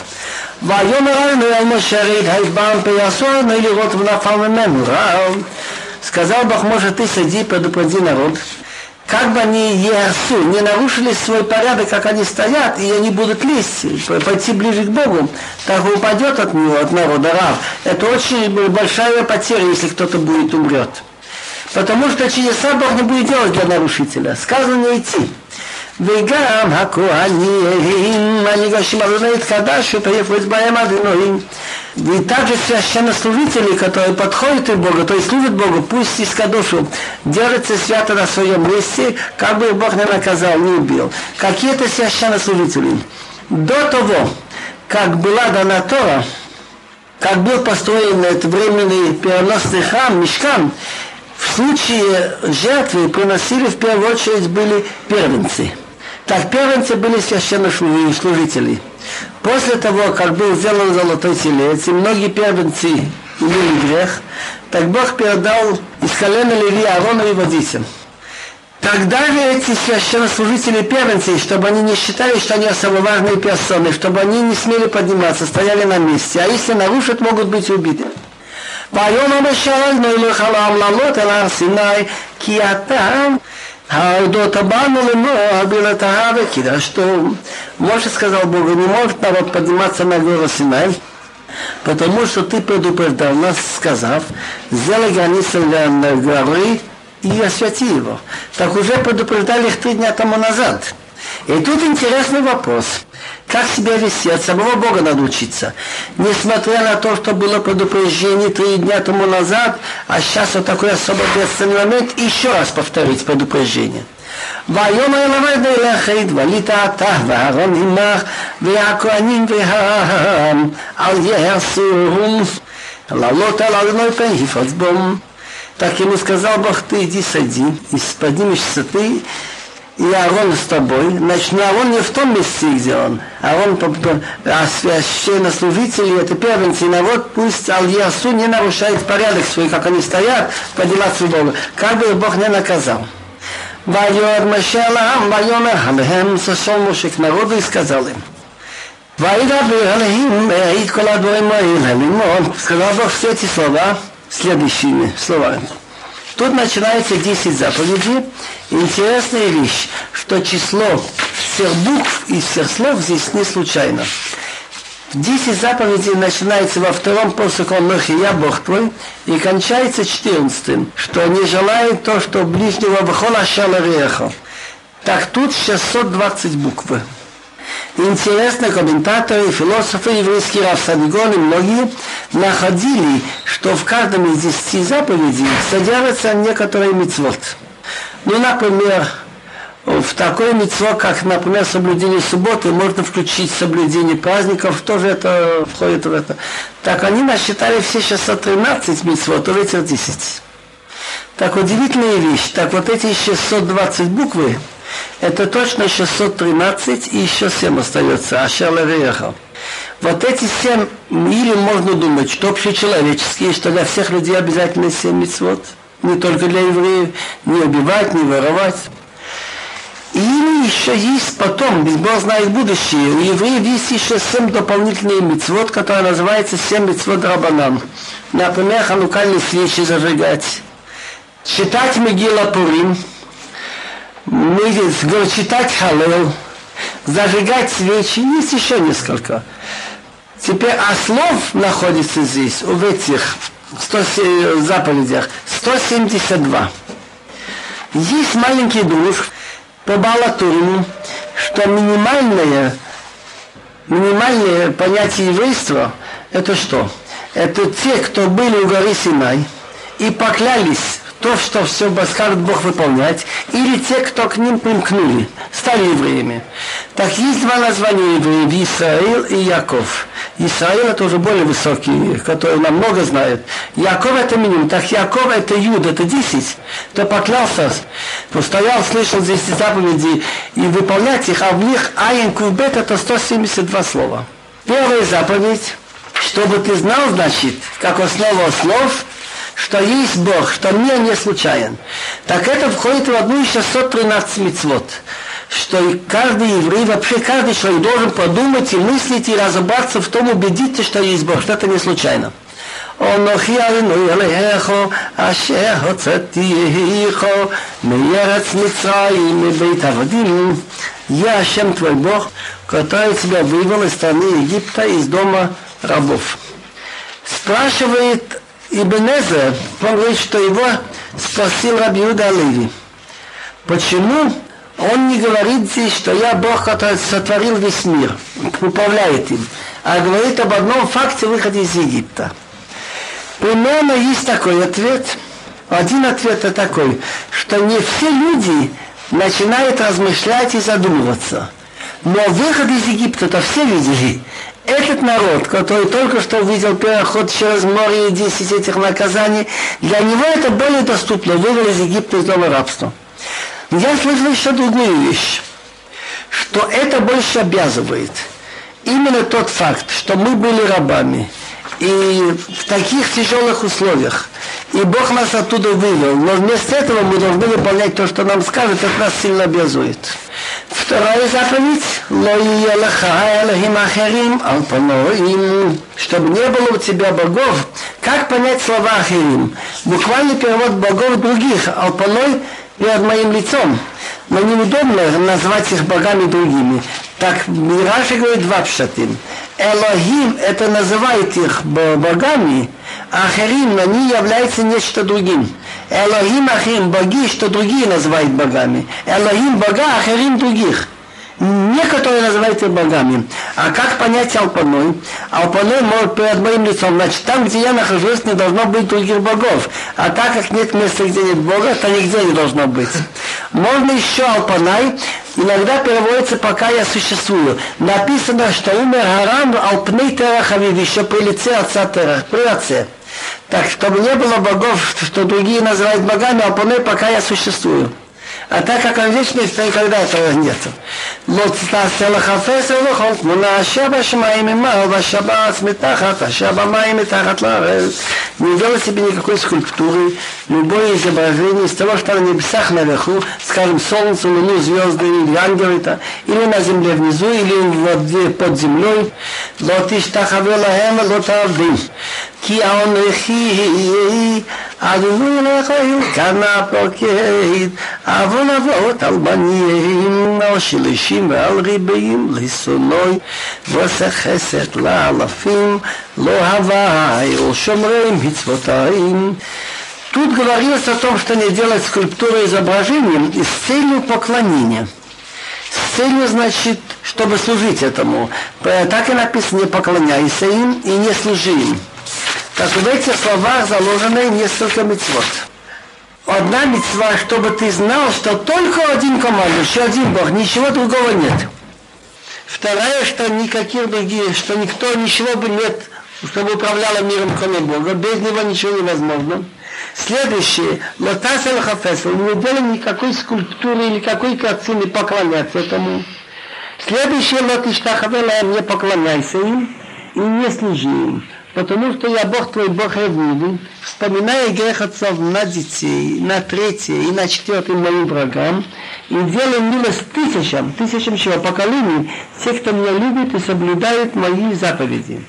ויאמר אלינו אל משה ריד היבם פייסו נו לראות ונפל ממנו רב. Сказал Бог, может, ты сиди, предупреди народ, как бы они Иерсу не нарушили свой порядок, как они стоят, и они будут лезть, пойти ближе к Богу, так упадет от него, от народа раб. Это очень большая потеря, если кто-то будет умрет. Потому что чудеса Бог не будет делать для нарушителя. Сказано идти. וגם הכהנים הניגשים על בית קדש ופייפו אצבעיהם עד אלוהים и также священнослужители, которые подходят к Богу, то есть служат Богу, пусть из кадошу держатся свято на своем месте, как бы Бог не наказал, не убил. Какие-то священнослужители. До того, как была дана Тора, как был построен этот временный переносный храм, мешкан, в случае жертвы приносили в первую очередь были первенцы. Так первенцы были священнослужители. После того, как был сделан золотой телец, и многие первенцы имели грех, так Бог передал из колена Леви Аарона и его Тогда же эти священнослужители первенцы, чтобы они не считали, что они особо важные персоны, чтобы они не смели подниматься, стояли на месте, а если нарушат, могут быть убиты. ויאמר בשאלנו אליך לעמללות אל הר סיני כי אתה Аудота но Авеки, да что Моше сказал Богу, не может народ подниматься на гору Синай, потому что ты предупреждал нас, сказав, сделай границу для горы и освяти его. Так уже предупреждали их три дня тому назад. И тут интересный вопрос. Как себя вести? От самого Бога надо учиться. Несмотря на то, что было предупреждение три дня тому назад, а сейчас вот такой особо ответственный момент, еще раз повторить предупреждение. ויאמר אלוהינו אליך התבלית אתה ואהרון עמך והכהנים והעם אל יעשום לעלות על одной пен יפוץ бом. Так ему сказал Бог, ты иди сади, и поднимешься ты, и Аарон с тобой, значит, но Аарон не в том месте, где он. Аарон, а, а священнослужители, это первенцы и народ, пусть Аль-Ясу не нарушает порядок свой, как они стоят, по делам Как бы Бог не наказал. Вайор Машалам, Вайомер Хамехем, сошел мужик к народу и сказал им, Вайдабир Алехим, Икола Дуэма Илем, сказал Бог все эти слова, следующими словами. Тут начинается 10 заповедей. Интересная вещь, что число всех букв и всех слов здесь не случайно. 10 заповедей начинается во втором после Колмахи «Я Бог твой» и кончается 14 что не желает то, что ближнего Бахола Шалареха. Так тут 620 букв. Интересно, комментаторы, философы еврейские, Рафсадигон и многие находили, что в каждом из десяти заповедей содержатся некоторые мецвод. Ну, например, в такой митцво, как, например, соблюдение субботы, можно включить соблюдение праздников, тоже это входит в это. Так они насчитали все 613 митцвот, то этих 10. Так удивительная вещь. Так вот эти 620 буквы, это точно 613 и еще 7 остается. Ашер Левеяха. Вот эти семь, или можно думать, что общечеловеческие, что для всех людей обязательно семь мецвод, не только для евреев, не убивать, не воровать. Или еще есть потом, без Бог знает будущее, у евреев есть еще семь дополнительных мецвод, которые называются семь мецвод Рабанан. Например, ханукальные свечи зажигать, читать Мегила Пурим, читать Халел, зажигать свечи, есть еще несколько. Теперь, а слов находится здесь, в этих 100 заповедях, 172. Есть маленький друг по Балатурину, что минимальное, минимальное понятие еврейства – это что? Это те, кто были у горы Синай и поклялись то, что все скажет Бог выполнять, или те, кто к ним примкнули, стали евреями. Так есть два названия евреев, Исраил и Яков. Исраил это уже более высокий, который нам много знает. Яков это минимум. Так Яков это Юд, это 10. То поклялся, постоял, слышал здесь заповеди и выполнять их, а в них Айн Кубет это 172 слова. Первая заповедь, чтобы ты знал, значит, как основа слов, что есть Бог, что мир не случайен. Так это входит в одну из 613 мецвод что каждый еврей, вообще каждый человек должен подумать и мыслить и разобраться в том, убедиться, что есть Бог, что это не случайно. אנוכי אדוני אלוהיך אשר הוצאתיך מארץ מצרים מבית עבדים Я Ашем твой Бог, который тебя вывел из страны Египта, из дома рабов. Спрашивает Ибнезер, он говорит, что его спросил Рабиуда Оливи, почему он не говорит здесь, что я Бог, который сотворил весь мир, управляет им, а говорит об одном факте выхода из Египта. Примерно есть такой ответ. Один ответ это такой, что не все люди начинают размышлять и задумываться. Но выход из Египта то все видели. Этот народ, который только что увидел переход через море и 10 этих наказаний, для него это более доступно, вывел из Египта из дома рабства. Я слышал еще другую вещь, что это больше обязывает. Именно тот факт, что мы были рабами, и в таких тяжелых условиях, и Бог нас оттуда вывел, но вместо этого мы должны выполнять то, что нам скажет, это нас сильно обязует. Вторая заповедь, чтобы не было у тебя богов. Как понять слова ахирим? Буквальный перевод богов других, алпаной перед моим лицом. Но неудобно назвать их богами другими. Так Мираши говорит два пшатим. Элохим это называет их богами, а Ахарим они являются нечто другим. Элохим Ахим боги, что другие называют богами. Элохим бога, Ахарим других. Некоторые называют их богами. А как понять Алпаной? Алпаной может перед моим лицом. Значит, там, где я нахожусь, не должно быть других богов. А так как нет места, где нет Бога, то нигде не должно быть. Можно еще Алпанай, иногда переводится «пока я существую». Написано, что умер Харам Алпней Терахавив, еще при лице отца Терах, при отце. Так, чтобы не было богов, что другие называют богами, Алпанай, пока я существую. А так как он вечный, то никогда этого нет. Не делай себе никакой скульптуры, любое изображение из того, что на небесах наверху, скажем, солнце, луну, звезды или ангелы, -то, или на земле внизу, или в воде под землей. לא תשתחווה להם ולא תעבדים. כי אנכי אדוני לך אלקנה פוקד עוון אבות על בניהם על שלישים ועל ריבעים לשונוי ועושה חסד לאלפים לא הווי ושומרי מצוותיים Тут говорилось о том, что не делать скульптуры изображением и с целью поклонения. С целью, значит, чтобы служить этому. Так и написано, не поклоняйся им и не служи им. Так в этих словах заложены несколько мецвод. Одна мецва, чтобы ты знал, что только один командующий, один Бог, ничего другого нет. Вторая, что никаких других, что никто, ничего бы нет, чтобы управляло миром, кроме Бога. Без него ничего невозможно. Следующее. Лотас аль хафес. Не делал никакой скульптуры или никакой картины поклоняться этому. Следующее. Лотиштахавела не поклоняйся им и не служи им потому что я Бог твой, Бог ревнивый, вспоминая грех отцов на детей, на третье и на четвертое моим врагам, и делаю милость тысячам, тысячам чего поколений, тех, кто меня любит и соблюдает мои заповеди.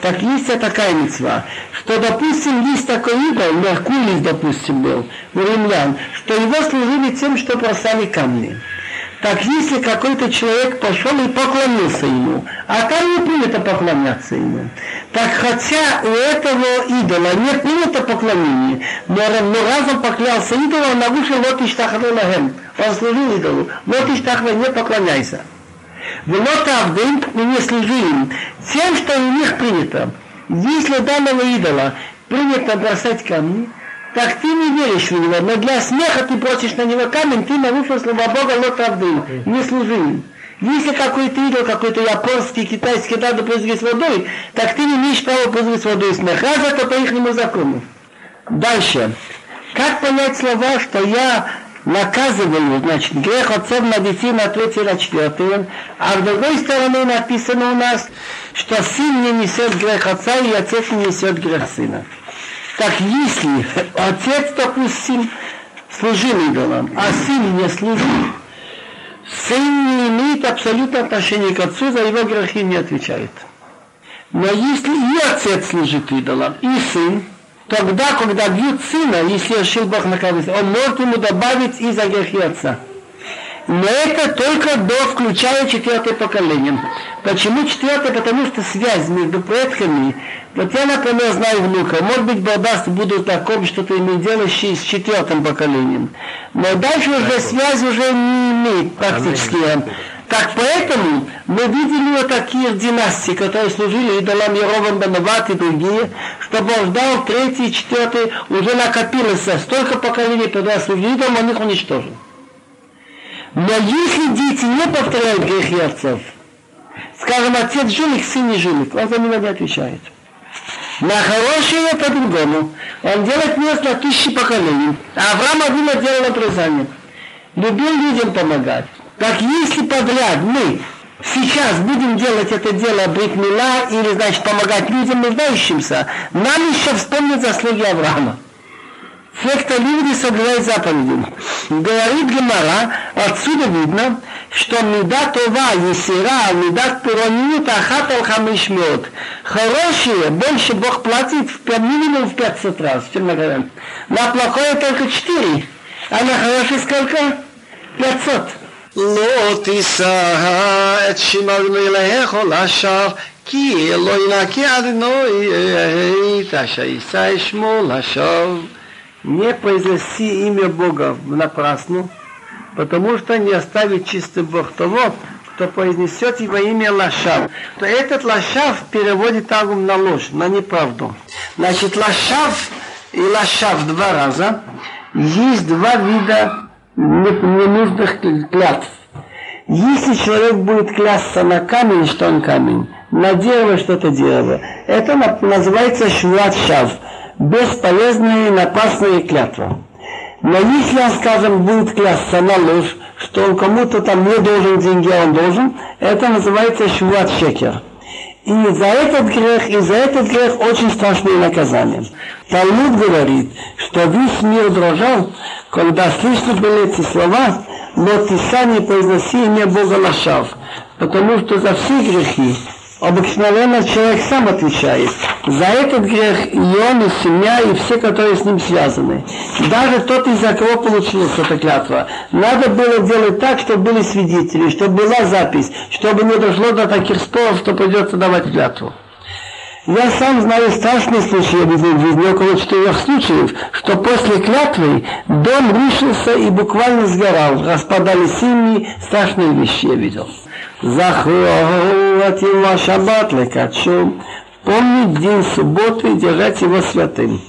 Так есть такая мецва, что, допустим, есть такой идол, Меркулис, допустим, был, у римлян, что его служили тем, что бросали камни. Так если какой-то человек пошел и поклонился ему, а там не принято поклоняться ему, так хотя у этого идола не принято поклонение, но, но разом поклялся идолу, он нарушил вот и лагем. Он служил идолу. Вот и не поклоняйся. Вот Авдым мы не служим тем, что у них принято. Если данного идола принято бросать камни, так ты не веришь в него, но для смеха ты бросишь на него камень, ты нарушил слова Бога лотавдым, не служи Если какой-то идол, какой-то японский, китайский надо пользоваться водой, так ты не имеешь права пользоваться водой смех. Раз это по их закону. Дальше. Как понять слова, что я наказываю, значит, грех отцов на детей на третий, на четвертый, а с другой стороны написано у нас, что сын не несет грех отца, и отец не несет грех сына. Так если отец, допустим, служил идолам, а сын не служил, сын не имеет абсолютно отношения к отцу, за его грехи не отвечает. Но если и отец служит идолам, и сын, тогда, когда бьют сына, если решил Бог наказать, он может ему добавить и за грехи отца. Но это только до включая четвертое поколение. Почему четвертое? Потому что связь между предками, вот я, например, знаю внука, может быть, Барбас буду таком, что-то иметь дело с четвертым поколением. Но дальше уже связь уже не имеет практически. Так поэтому мы видели вот такие династии, которые служили идолам Ерован Банават и другие, чтобы он ждал третий, четвертый, уже накопилось столько поколений, когда служили идолам, он их уничтожил. Но если дети не повторяют грехи отцов, скажем, отец жулик, сын не жулик, он за него не отвечает. На хорошее по-другому. Он делает милость на тысячи поколений. А Авраам Авина делал отрезание. Любил людям помогать. Так если подряд мы сейчас будем делать это дело бритмила или, значит, помогать людям нуждающимся, нам еще вспомнят заслуги Авраама те, кто любит и соблюдает заповеди. Говорит Гемара, отсюда видно, что меда това, есера, меда пуронит, ахат ал хамишмет. Хорошие, больше Бог платит в минимум в 500 раз, чем на говорим. На плохое только 4, а на хорошее сколько? 500. לא תישא את שם אדוני לשווא, כי לא ינקה אדוני את אשר יישא שמו לשווא не произнеси имя Бога напрасно, потому что не оставит чистый Бог того, кто произнесет его имя Лашав. То этот Лашав переводит Агум на ложь, на неправду. Значит, Лашав и Лашав два раза. Есть два вида ненужных клятв. Если человек будет клясться на камень, что он камень, на дерево, что это дерево, это называется швуат шав бесполезные и напасные клятвы. Но если он, скажем, будет клясться на ложь, что он кому-то там не должен деньги, а он должен, это называется швуат шекер. И за этот грех, и за этот грех очень страшные наказания. Талмуд говорит, что весь мир дрожал, когда слышны были эти слова, но ты сам не произноси имя Бога Лашав, потому что за все грехи обыкновенно человек сам отвечает. За этот грех и он, и семья, и все, которые с ним связаны. Даже тот, из-за кого получилась эта клятва. Надо было делать так, чтобы были свидетели, чтобы была запись, чтобы не дошло до таких споров, что придется давать клятву. Я сам знаю страшные случаи в жизни, около четырех случаев, что после клятвы дом рушился и буквально сгорал, распадали семьи, страшные вещи я видел. Захру от его шаббат лекачу. Помнить день субботы, держать его святым.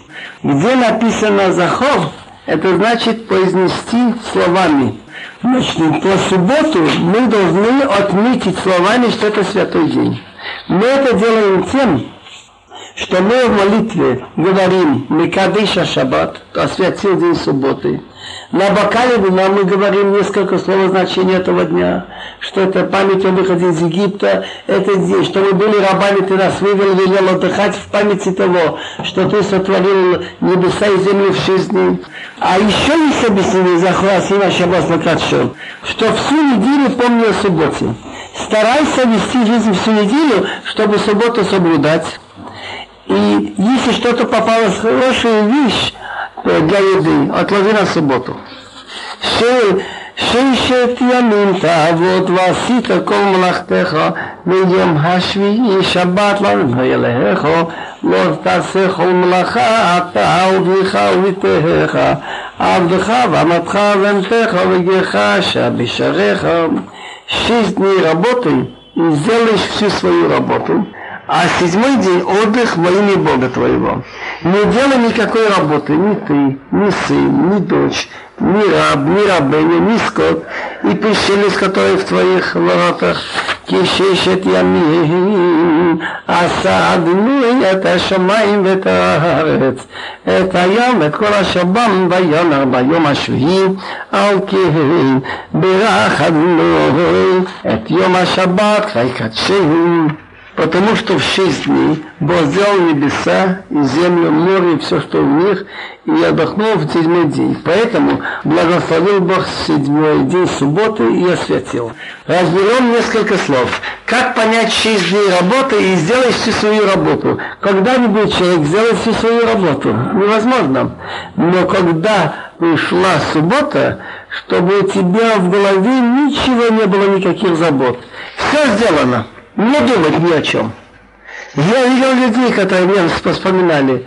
Где написано захор, это значит произнести словами. Значит, по субботу мы должны отметить словами, что это святой день. Мы это делаем тем, что мы в молитве говорим Микадыша Шаббат, освятил день субботы. На бокале вина мы говорим несколько слов значения этого дня, что это память о выходе из Египта, это день, что мы были рабами, ты нас вывел, велел отдыхать в памяти того, что ты сотворил небеса и землю в дней. А еще есть объяснение Захуасима Шаббас Лакатшо, что всю неделю помни о субботе. Старайся вести жизнь всю неделю, чтобы субботу соблюдать. И если что-то попалось хорошая вещь для еды, отложи на субботу. ששת ימים תעבוד ועשית כל מלאכתך ביום השביעי שבת לאדוני אלוהיך לא תעשה כל מלאכה אתה ובך ובתך עבדך ואמתך ובנתך וגרך אשר בשעריך шесть дней работай и сделаешь всю свою работу, а седьмой день отдых во имя Бога твоего. Не делай никакой работы, ни ты, ни сын, ни дочь, ни раб, ни рабыня, ни скот, и пришелец, который в твоих воротах, כששת ימים עשה אדוני את השמיים ואת הארץ, את הים ואת כל אשר בם ויונר ביום השביעי, על כן ברך אדוני את יום השבת ויקדשהו потому что в шесть дней Бог сделал небеса и землю, море и все, что в них, и отдохнул в седьмой день. Поэтому благословил Бог седьмой день субботы и освятил. Разберем несколько слов. Как понять шесть дней работы и сделать всю свою работу? Когда-нибудь человек сделает всю свою работу? Невозможно. Но когда пришла суббота, чтобы у тебя в голове ничего не было, никаких забот. Все сделано не думать ни о чем. Я видел людей, которые мне вспоминали.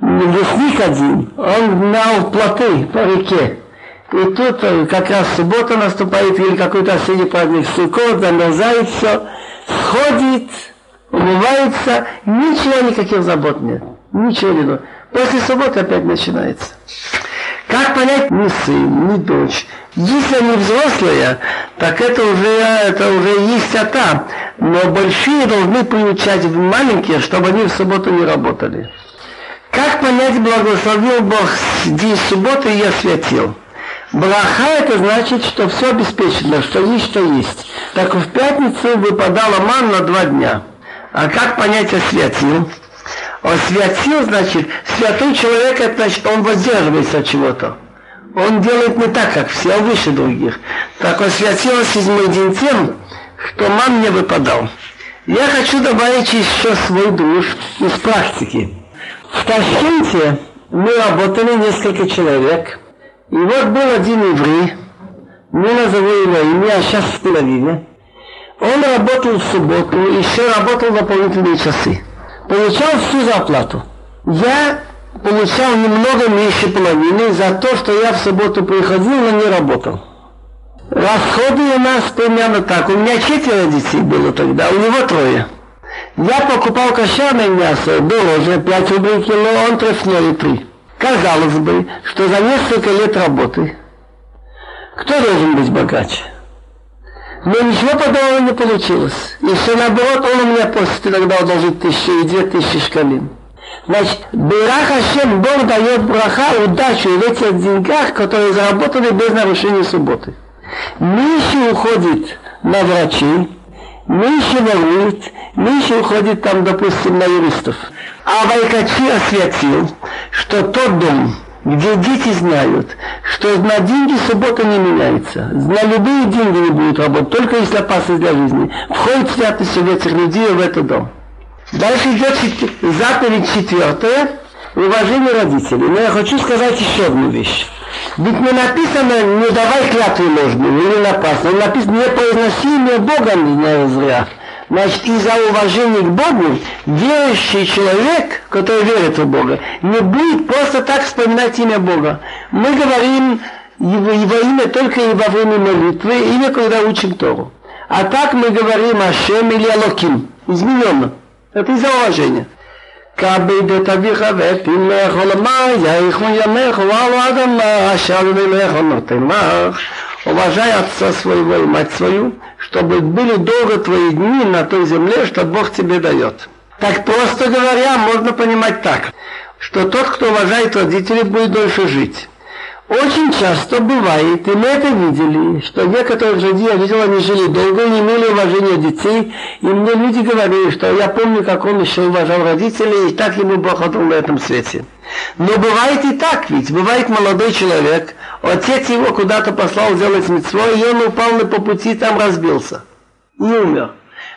Лесник один, он гнал плоты по реке. И тут э, как раз суббота наступает, или какой-то осенний праздник Сукот, замерзает все, сходит, умывается, ничего, никаких забот нет. Ничего не нужно. После субботы опять начинается. Как понять ни сын, ни дочь? Если они взрослые, так это уже, это уже есть ата. Но большие должны приучать маленькие, чтобы они в субботу не работали. Как понять, благословил Бог день субботы и освятил? Браха это значит, что все обеспечено, что есть, что есть. Так в пятницу выпадала ман на два дня. А как понять освятил? Освятил, значит, святой человек, это значит, он воздерживается от чего-то. Он делает не так, как все, а выше других. Так освятил седьмой день тем, что ман не выпадал. Я хочу добавить еще свой душ из практики. В Ташкенте мы работали несколько человек. И вот был один еврей, не назову его имя, а сейчас в Тель-Авиве. Он работал в субботу еще работал дополнительные часы получал всю зарплату. Я получал немного меньше половины за то, что я в субботу приходил, но не работал. Расходы у нас примерно так. У меня четверо детей было тогда, у него трое. Я покупал кошерное мясо дороже, 5 рублей кило, он трефной 3. Казалось бы, что за несколько лет работы кто должен быть богаче? Но ничего подобного не получилось. Все наоборот, он у меня после тогда одолжит тысячу и две тысячи шкалин. Значит, Бирах Хашем, Бог дает браха, удачу в этих деньгах, которые заработали без нарушения субботы. Меньше уходит на врачей, меньше ворует, меньше уходит там, допустим, на юристов. А Вайкачи осветил, что тот дом, где дети знают, что на деньги суббота не меняется. На любые деньги не будут работать, только если опасность для жизни. Входит святость этих людей в этот дом. Дальше идет заповедь четвертая, уважение родителей. Но я хочу сказать еще одну вещь. Ведь не написано, не давай клятвы ложные, или напасно. Написано, не произноси имя Бога не зря. Значит, из-за уважения к Богу, верующий человек, который верит в Бога, не будет просто так вспоминать имя Бога. Мы говорим его, его имя только и во время молитвы, или когда учим Тору. А так мы говорим Ашем или Алоким, измененно. Это из-за уважения. כבד את אביך ואת אמך ולמה יאריכון ימיך ועל אדמה אשר אלך נותן לך уважай отца своего и мать свою, чтобы были долго твои дни на той земле, что Бог тебе дает. Так просто говоря, можно понимать так, что тот, кто уважает родителей, будет дольше жить. Очень часто бывает, и мы это видели, что некоторые люди, я видел, они жили долго не имели уважения детей, и мне люди говорили, что я помню, как он еще уважал родителей, и так ему Бог отдал на этом свете. Но бывает и так ведь, бывает молодой человек, отец его куда-то послал делать митцво, и он упал на по пути, там разбился и умер.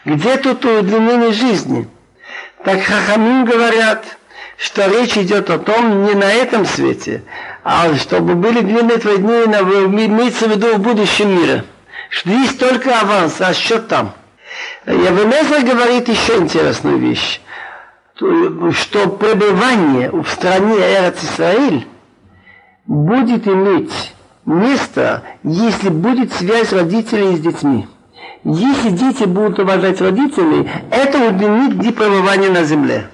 Где тут удлинение жизни? Так Хахамим говорят, что речь идет о том не на этом свете, а чтобы были длинные твои дни, имеется в виду в будущем мире. Что есть только аванс, а счет там. Явенезра говорит еще интересную вещь, что пребывание в стране Эрец Исраиль будет иметь место, если будет связь родителей с детьми. Если дети будут уважать родителей, это удлинит дни пребывания на земле.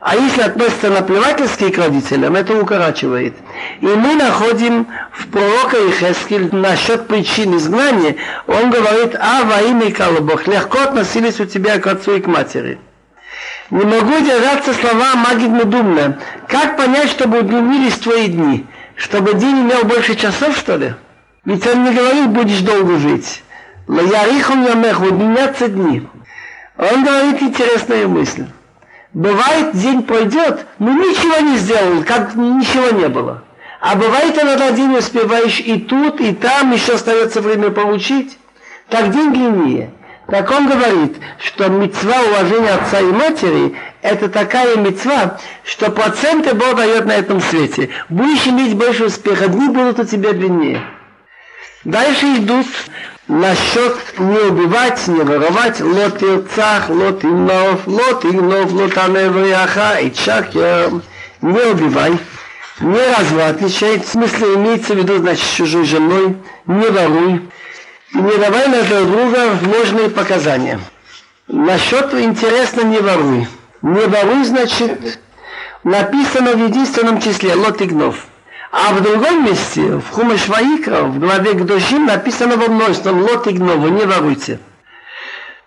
А если относится наплевательски к родителям, это укорачивает. И мы находим в пророка Ихескель насчет причин изгнания, он говорит, а во имя Бог, легко относились у тебя к отцу и к матери. Не могу держаться слова Магид Медумна. Как понять, чтобы удлинились твои дни? Чтобы день имел больше часов, что ли? Ведь он не говорит, будешь долго жить. Лаярихом ямех, удлинятся дни. Он говорит интересную мысль. Бывает, день пройдет, но ничего не сделал, как ничего не было. А бывает, иногда день успеваешь и тут, и там, еще остается время получить. Так день длиннее. Так он говорит, что мецва уважения отца и матери – это такая мецва, что проценты Бог дает на этом свете. Будешь иметь больше успеха, дни будут у тебя длиннее. Дальше идут насчет не убивать, не воровать, лот ирцах, лот инов, лот инов, лот аневриаха, и чакер, не убивай, не развратничай, в смысле имеется в виду, значит, чужой женой, не воруй, не давай на друг друга ложные показания. Насчет интересно не воруй. Не воруй, значит, написано в единственном числе, лот игнов. А в другом месте, в Хумаш Ваикра, в главе Гдошим, написано во множеством «Лот и гнова, не воруйте».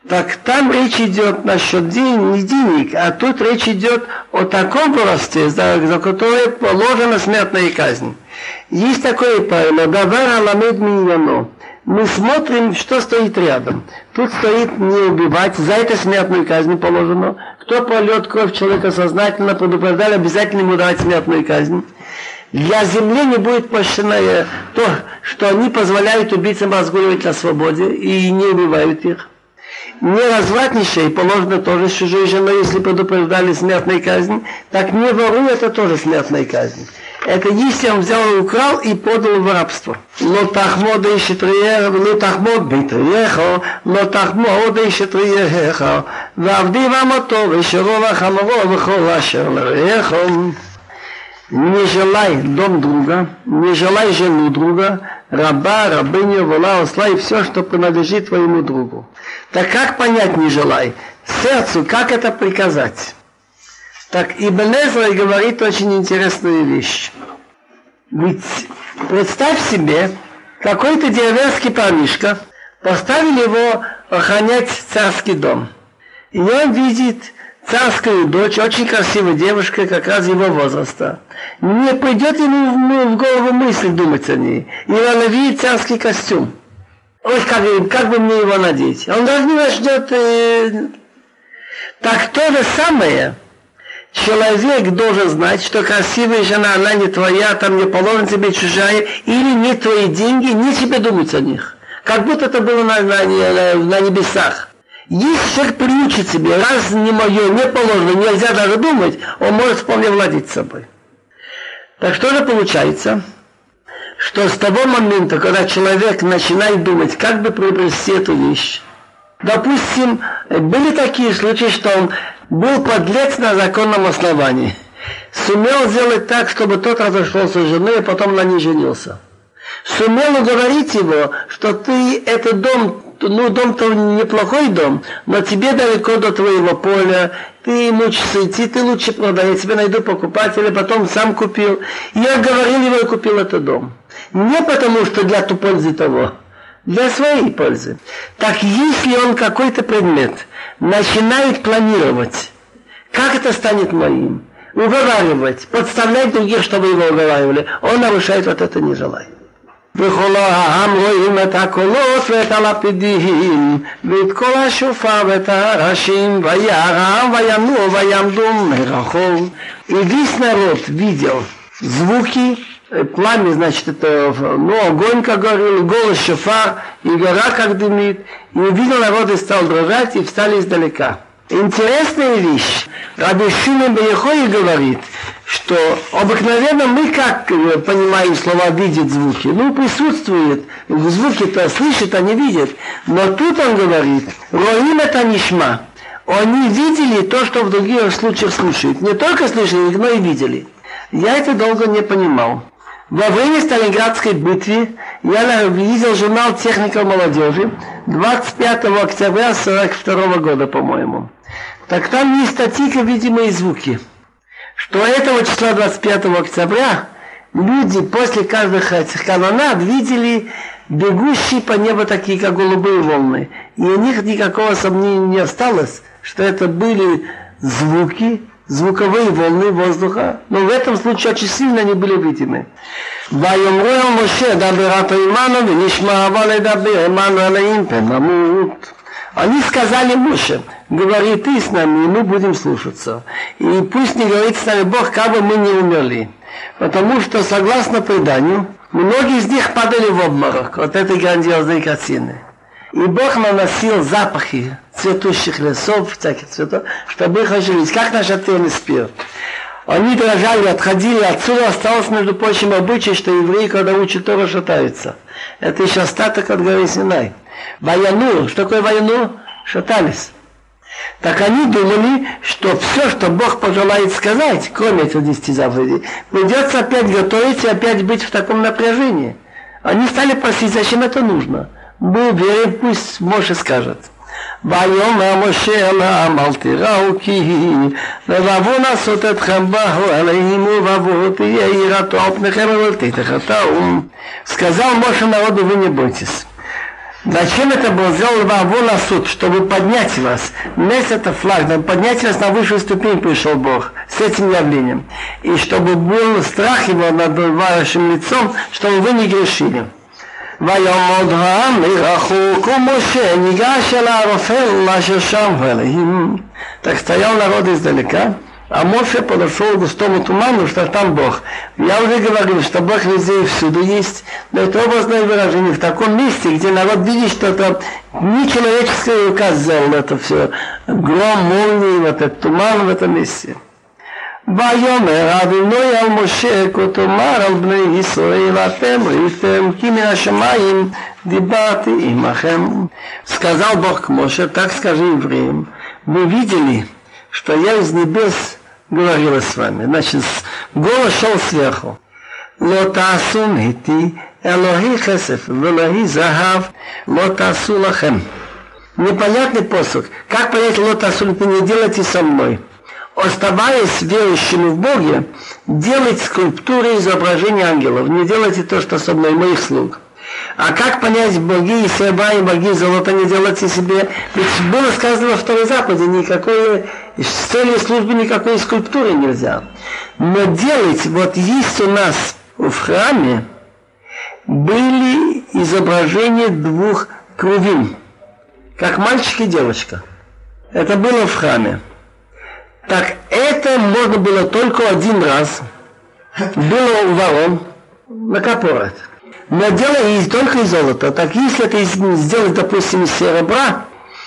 Так там речь идет насчет день, не денег, а тут речь идет о таком воровстве, за, за которое положена смертная казнь. Есть такое правило, «Давар аламед миньяно». Мы смотрим, что стоит рядом. Тут стоит не убивать, за это смертную казнь положено. Кто полет кровь человека сознательно, предупреждали, обязательно ему давать смертную казнь для земли не будет прощено то, что они позволяют убийцам разгуливать на свободе и не убивают их. Не развратничай, положено тоже с чужой женой, если предупреждали смертной казнь, так не воруй, это тоже смертная казнь Это если он взял и украл и подал в рабство. Но тахмода и шитриеха, но тахмод битриеха, но тахмода и шитриеха, ועבדי ועמתו ושרו וחמורו וכל אשר לרעך не желай дом друга, не желай жену друга, раба, рабыню, вола, осла и все, что принадлежит твоему другу. Так как понять не желай? Сердцу, как это приказать? Так Ибн Эзра говорит очень интересную вещь. Ведь представь себе, какой-то деревенский парнишка, поставили его охранять царский дом. И он видит, царскую дочь, очень красивая девушка, как раз его возраста. Не пойдет ему в, голову мысль думать о ней. И она видит царский костюм. Ой, как, как бы мне его надеть? Он даже не начнет... Э... Так то же самое. Человек должен знать, что красивая жена, она не твоя, там не положена тебе чужая, или не твои деньги, не тебе думать о них. Как будто это было на, на, на, на небесах. Если человек приучит себе, раз не мое, не положено, нельзя даже думать, он может вполне владеть собой. Так что же получается? Что с того момента, когда человек начинает думать, как бы приобрести эту вещь, допустим, были такие случаи, что он был подлец на законном основании, сумел сделать так, чтобы тот разошелся с женой, а потом на ней женился. Сумел уговорить его, что ты этот дом ну, дом-то неплохой дом, но тебе далеко до твоего поля, ты мучишься идти, ты лучше продай, я тебе найду покупателя, потом сам купил. Я говорил его и купил этот дом. Не потому, что для ту пользы того, для своей пользы. Так если он какой-то предмет начинает планировать, Как это станет моим? Уговаривать, подставлять других, чтобы его уговаривали. Он нарушает, вот это не желает. וכל העם רואים את הקולות ואת הלפידים ואת כל השופר ואת הראשים וירם וינוע ויעמדו מרחוב. И весь народ видел звуки, пламя, значит, это ну, огонь, как говорил, голос шофар, и гора, как дымит. И увидел народ и стал дрожать, и встали издалека. Интересная вещь. Раби Шимон Бехой говорит, что обыкновенно мы как э, понимаем слова видят звуки? Ну, присутствует. Звуки-то слышит, а не видят. Но тут он говорит, Роим это нишма. Они видели то, что в других случаях слушают. Не только слышали, но и видели. Я это долго не понимал. Во время Сталинградской битвы я видел журнал «Техника молодежи» 25 октября 1942 года, по-моему. Так там есть статьи, видимые звуки что этого числа 25 октября люди после каждых этих канонад видели бегущие по небу такие, как голубые волны. И у них никакого сомнения не осталось, что это были звуки, звуковые волны воздуха, но в этом случае очень сильно они были видимы. ויאמרו אל משה דבר אתה עמנו ונשמע אבל לדבר עמנו עליהם פן נמות они сказали Моше, говори ты с нами, и мы будем слушаться. И пусть не говорит с нами Бог, как бы мы не умерли. Потому что, согласно преданию, многие из них падали в обморок от этой грандиозной картины. И Бог наносил запахи цветущих лесов, всяких цветов, чтобы их оживить, как наш отель спир. Они дрожали, отходили, отсюда осталось, между прочим, обычай, что евреи, когда учат Тору, шатаются. Это еще остаток от горы Синай. Ваяну, что такое ваяну? Шатались. Так они думали, что все, что Бог пожелает сказать, кроме этих десяти заповедей, придется опять готовить и опять быть в таком напряжении. Они стали просить, зачем это нужно Мы верим, пусть Моше скажет. ויאמר משה אל העם אל תיראו כי לבבו לעשות אתכם באו עליהם ובבוא תהיה יראתו על פניכם אבל תתחתאו. Сказал Моше народу, вы не бойтесь. Зачем это было сделано Ваву суд, чтобы поднять вас? Нес это флаг, да поднять вас на высшую ступень пришел Бог с этим явлением. И чтобы был страх его над вашим лицом, чтобы вы не грешили. ויעמוד העם מרחוק ומשה ניגש אל הערפל אשר שם ואלוהים. Так стоял народ издалека, а Моше подошел к густому туману, что там Бог. Я уже говорил, что Бог везде и всюду есть, но это образное выражение в таком месте, где народ видит что-то, не человеческая рука сделала это все. Гром, молнии, вот этот туман в этом месте. ויאמר אדוני על משה כה תאמר על בני ישראל אתם ראיתם כי מן השמיים דיברתי עמכם. Сказал Бог к Моше, так скажи евреям, вы видели, что я из небес говорила с вами. Значит, голос шел сверху. לא תעשו איתי אלוהי כסף ואלוהי זהב לא תעשו לכם. Непонятный посох. Как понять лотасу, не делайте со мной? оставаясь верующими в Боге, делать скульптуры изображения ангелов. Не делайте то, что со мной моих слуг. А как понять боги и серба и боги золота не делайте себе? Ведь было сказано во второй заповеди, никакой с целью службы никакой скульптуры нельзя. Но делать, вот есть у нас в храме, были изображения двух крувин, как мальчик и девочка. Это было в храме. Так это можно было только один раз. Было у ворон на капорат. Но дело и только из золота. Так если это сделать, допустим, из серебра,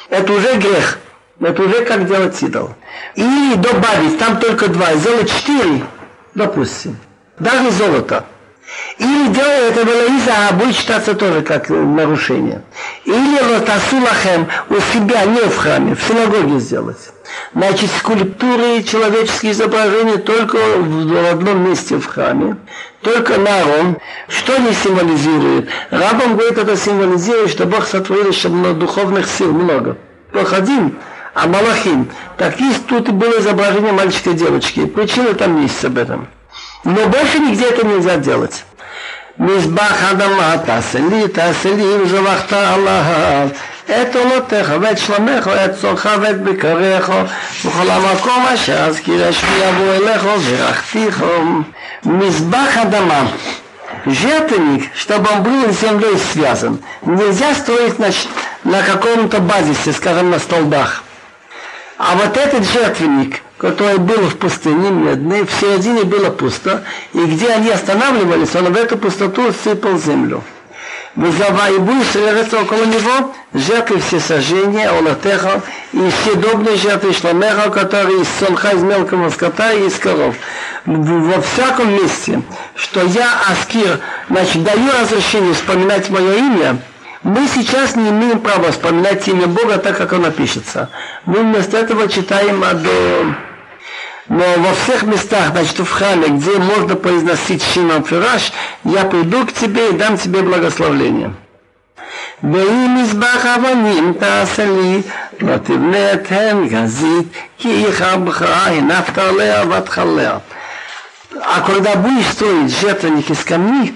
это уже грех. Это уже как делать идол. Или добавить, там только два, сделать четыре, допустим. Даже золото. Или делая это Велаиза, а будет считаться тоже как нарушение. Или Лотасулахем у себя, не в храме, в синагоге сделать. Значит, скульптуры, человеческие изображения только в одном месте в храме, только на Арон. Что они символизируют? Рабам говорит, это символизирует, что Бог сотворил еще духовных сил много. Проходим, а Малахим. Так есть тут и было изображение мальчика и девочки. Причина там есть об этом. Но больше нигде это нельзя делать. מזבח אדמה תעשה לי, תעשה לי, וזבחת עליו את עולותיך ואת שלומך ואת צורך ואת בקריך וכל המקום אשר אזכיר אשמי אבוא אליך ורחתיך מזבח אדמה Жертвенник, чтобы он был с землей связан. Нельзя строить на, на каком-то базисе, скажем, на столбах. А вот этот жертвенник, – который был в пустыне медный, в середине было пусто, и где они останавливались, он в эту пустоту сыпал землю. Вызова и будешь сражаться около него жертвы сожжения, олатеха и все добрые жертвы шламеха, которые из сонха, из мелкого скота и из коров. Во всяком месте, что я, Аскир, значит, даю разрешение вспоминать мое имя, мы сейчас не имеем права вспоминать имя Бога так, как оно пишется. Мы вместо этого читаем Адо. Но во всех местах, значит, в храме, где можно произносить Шимон Фираш, я приду к тебе и дам тебе благословление. ואם מזבח אבנים תעשה לי, לא תבנה את הן גזית, כי איכה בחרה הנפת עליה ותכליה. А когда будешь строить жертвенник из камней,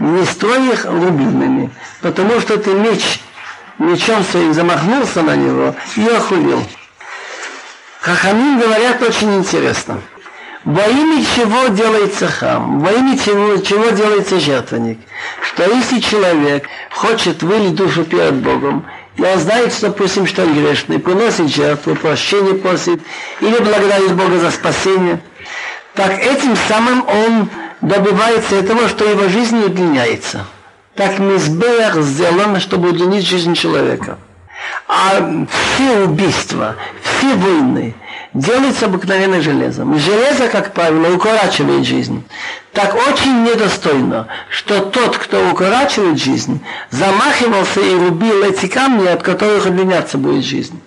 не строй их рубинами, потому что ты меч, мечом своим замахнулся на него и охулил. Хахамин говорят очень интересно. Во имя чего делается храм? Во имя чего, чего делается жертвенник? Что если человек хочет вылить душу перед Богом, и он знает, что, допустим, что он грешный, приносит жертву, прощение просит, или благодарит Бога за спасение, так этим самым он добивается этого, что его жизнь удлиняется. Так Мизбех сделан, чтобы удлинить жизнь человека. А все убийства, все войны делаются обыкновенно железом. Железо, как правило, укорачивает жизнь. Так очень недостойно, что тот, кто укорачивает жизнь, замахивался и рубил эти камни, от которых удлиняться будет жизнь.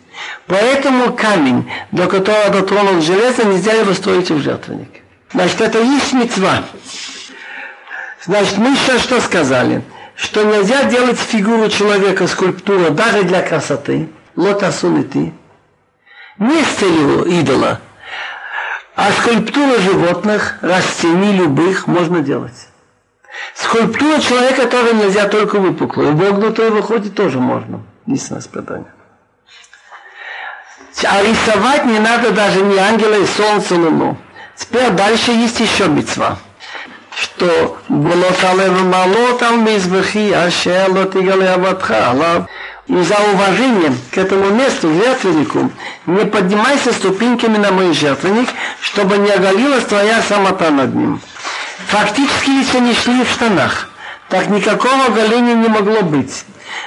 Поэтому камень, до которого дотронул железо, нельзя его строить в жертвенник. Значит, это есть мецва. Значит, мы сейчас что сказали? Что нельзя делать фигуру человека, скульптуру, даже для красоты, лотосунити, не с целью идола, а скульптуру животных, растений любых можно делать. Скульптура человека тоже нельзя только выпуклую, вогнутую выходит тоже можно. Единственное испытание. А рисовать не надо даже ни ангела и солнце, луну. Теперь дальше есть еще мецва что Голоталев Малотал Мизбахи Ашело Тигале Абатха и за уважением к этому месту, жертвеннику, не поднимайся ступеньками на мой жертвенник, чтобы не оголилась твоя самота над ним. Фактически, если они шли в штанах, так никакого оголения не могло быть.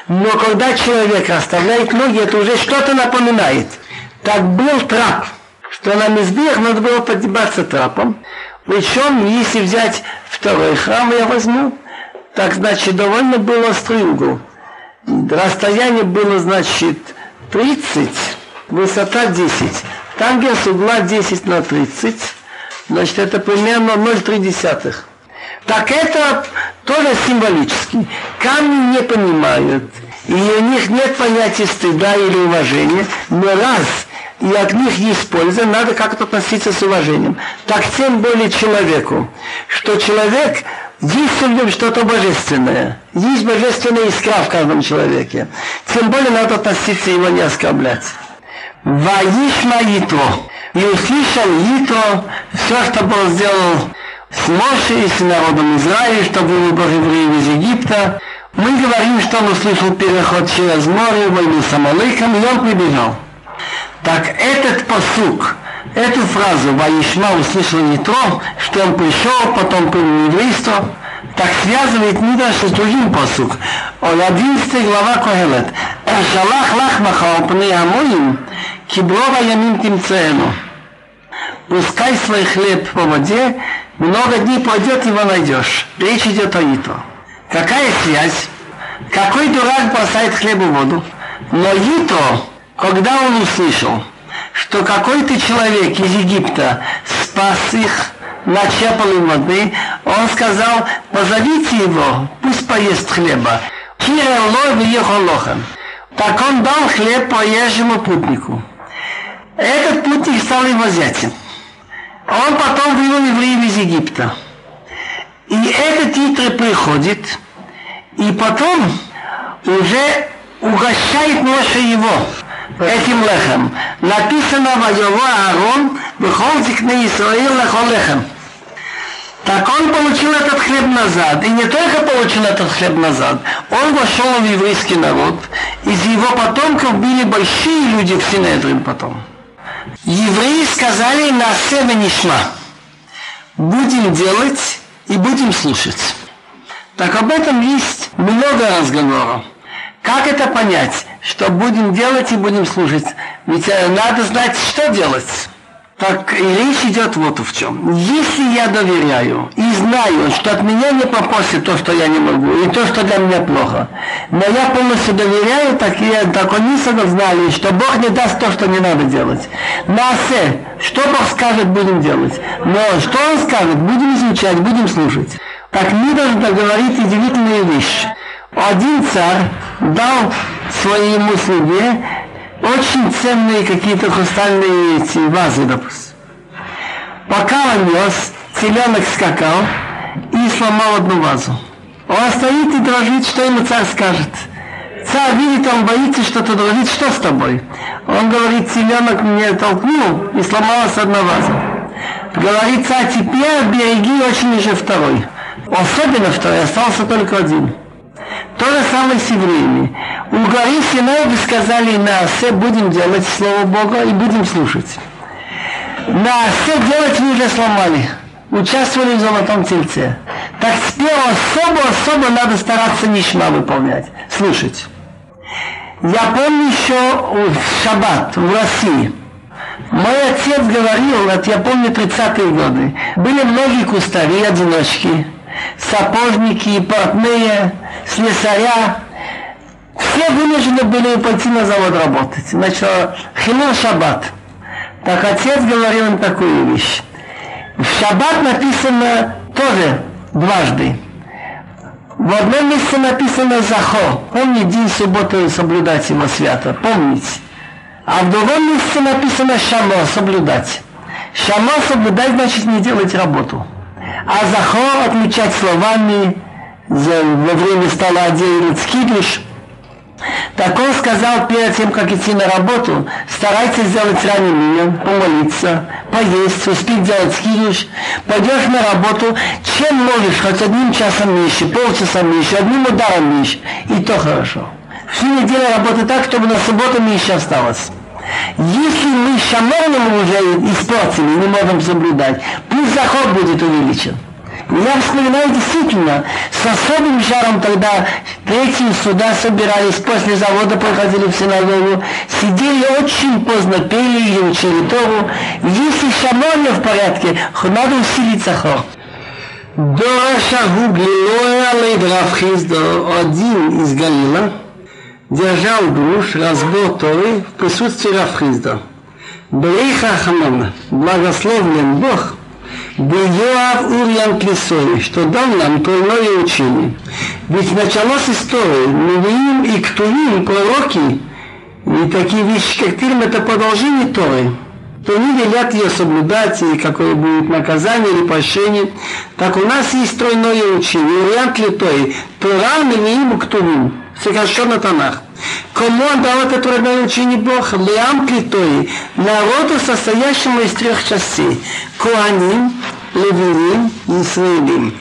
Но когда человек оставляет ноги, это уже что-то напоминает. Так был трап, что на мизбех надо было подниматься трапом, причем, если взять второй храм, я возьму, так, значит, довольно было острый угол. Расстояние было, значит, 30, высота 10. Тангенс угла 10 на 30, значит, это примерно 0,3. Так это тоже символически. Камни не понимают, и у них нет понятия стыда или уважения, но раз и от них есть польза, надо как-то относиться с уважением. Так тем более человеку, что человек есть в нем что-то божественное, есть божественная искра в каждом человеке. Тем более надо относиться его не оскорблять. Ваишма Итро. И услышал Итро все, что был сделал с Моше и с народом Израиля, что был выбор евреев из Египта. Мы говорим, что он услышал переход через море, войну с Амалыком, и он прибежал. Так этот посук, эту фразу Ваишма услышал то, что он пришел, потом принял еврейство, так связывает Мидраш с другим посук. Он 11 глава Когелет. Шалах лахмаха пны амоим, киброва ямим тимцену. Пускай свой хлеб по воде, много дней пройдет, его найдешь. Речь идет о Ито. Какая связь? Какой дурак бросает хлеб в воду? Но Ито когда он услышал, что какой-то человек из Египта спас их, начепал им воды, он сказал, позовите его, пусть поест хлеба. Так он дал хлеб проезжему путнику. Этот путник стал его зятем. Он потом вывел евреев из Египта. И этот Итре приходит, и потом уже угощает Моше его этим лехом. Написано в его Аарон, выходит на Исраил лехо лехем. Так он получил этот хлеб назад. И не только получил этот хлеб назад, он вошел в еврейский народ. Из его потомков были большие люди в Синедрин потом. Евреи сказали на себе нишма. Будем делать и будем слушать. Так об этом есть много разговоров. Как это понять, что будем делать и будем слушать? Ведь э, надо знать, что делать. Так и речь идет вот в чем. Если я доверяю и знаю, что от меня не попросит то, что я не могу, и то, что для меня плохо, но я полностью доверяю, так, я, так они знали, что Бог не даст то, что не надо делать. Насе, что Бог скажет, будем делать. Но что Он скажет, будем изучать, будем слушать. Так мы должны говорить удивительные вещи. Один царь дал своему слуге очень ценные какие-то хрустальные эти вазы, допустим. Пока он нес, теленок скакал и сломал одну вазу. Он стоит и дрожит, что ему царь скажет. Царь видит, он боится, что-то дрожит, что с тобой? Он говорит, теленок мне толкнул и сломалась одна ваза. Говорит царь, теперь береги очень уже второй. Особенно второй, остался только один. То же самое с евреями. У горы Синай вы сказали на Асе будем делать Слово Бога и будем слушать. На Асе делать вы уже сломали. Участвовали в золотом тельце. Так теперь особо-особо надо стараться нишма выполнять, слушать. Я помню еще в Шаббат в России. Мой отец говорил, вот я помню 30-е годы, были многие кустари, одиночки, сапожники, портные, слесаря, все вынуждены были пойти на завод работать. Значит, хилул шаббат. Так отец говорил им такую вещь. В шаббат написано тоже дважды. В одном месте написано «захо». Помните, день субботы соблюдать его свято. Помните. А в другом месте написано «шамо» – соблюдать. «Шамо» соблюдать значит не делать работу. А «захо» отмечать словами, во время стола делать скидыш. Так он сказал перед тем, как идти на работу, старайтесь сделать ранее помолиться, поесть, успеть делать скидыш, пойдешь на работу, чем можешь, хоть одним часом меньше, полчаса меньше, одним ударом меньше, и то хорошо. Всю неделю работать так, чтобы на субботу меньше осталось. Если мы шаморным уже испортили, не можем соблюдать, пусть заход будет увеличен. Я вспоминаю действительно, с особым жаром тогда третьи суда собирались, после завода приходили в синагогу, сидели очень поздно, пели и учили Тору. Если шамон в порядке, надо усилиться хор. Дораша Гуглилоя Лейдрав Хиздо, один из Галила, держал груш, разбор Торы в присутствии Рафхизда. Бриха Хамана, благословлен Бог – Бельоав Урьян Плесой, что дал нам тройное учение. Ведь началось истории, Нувиим и Ктувим, пророки, и такие вещи, как Тирм, это продолжение Торы. То они велят ее соблюдать, и какое будет наказание или прощение. Так у нас есть тройное учение, вариант литой, Тора, Нувиим и Ктувим, сокращенно Танах. Кому он дал это трудное учение Бог? Лиам Клитой, народу, состоящему из трех частей. Куаним, и Исраилим.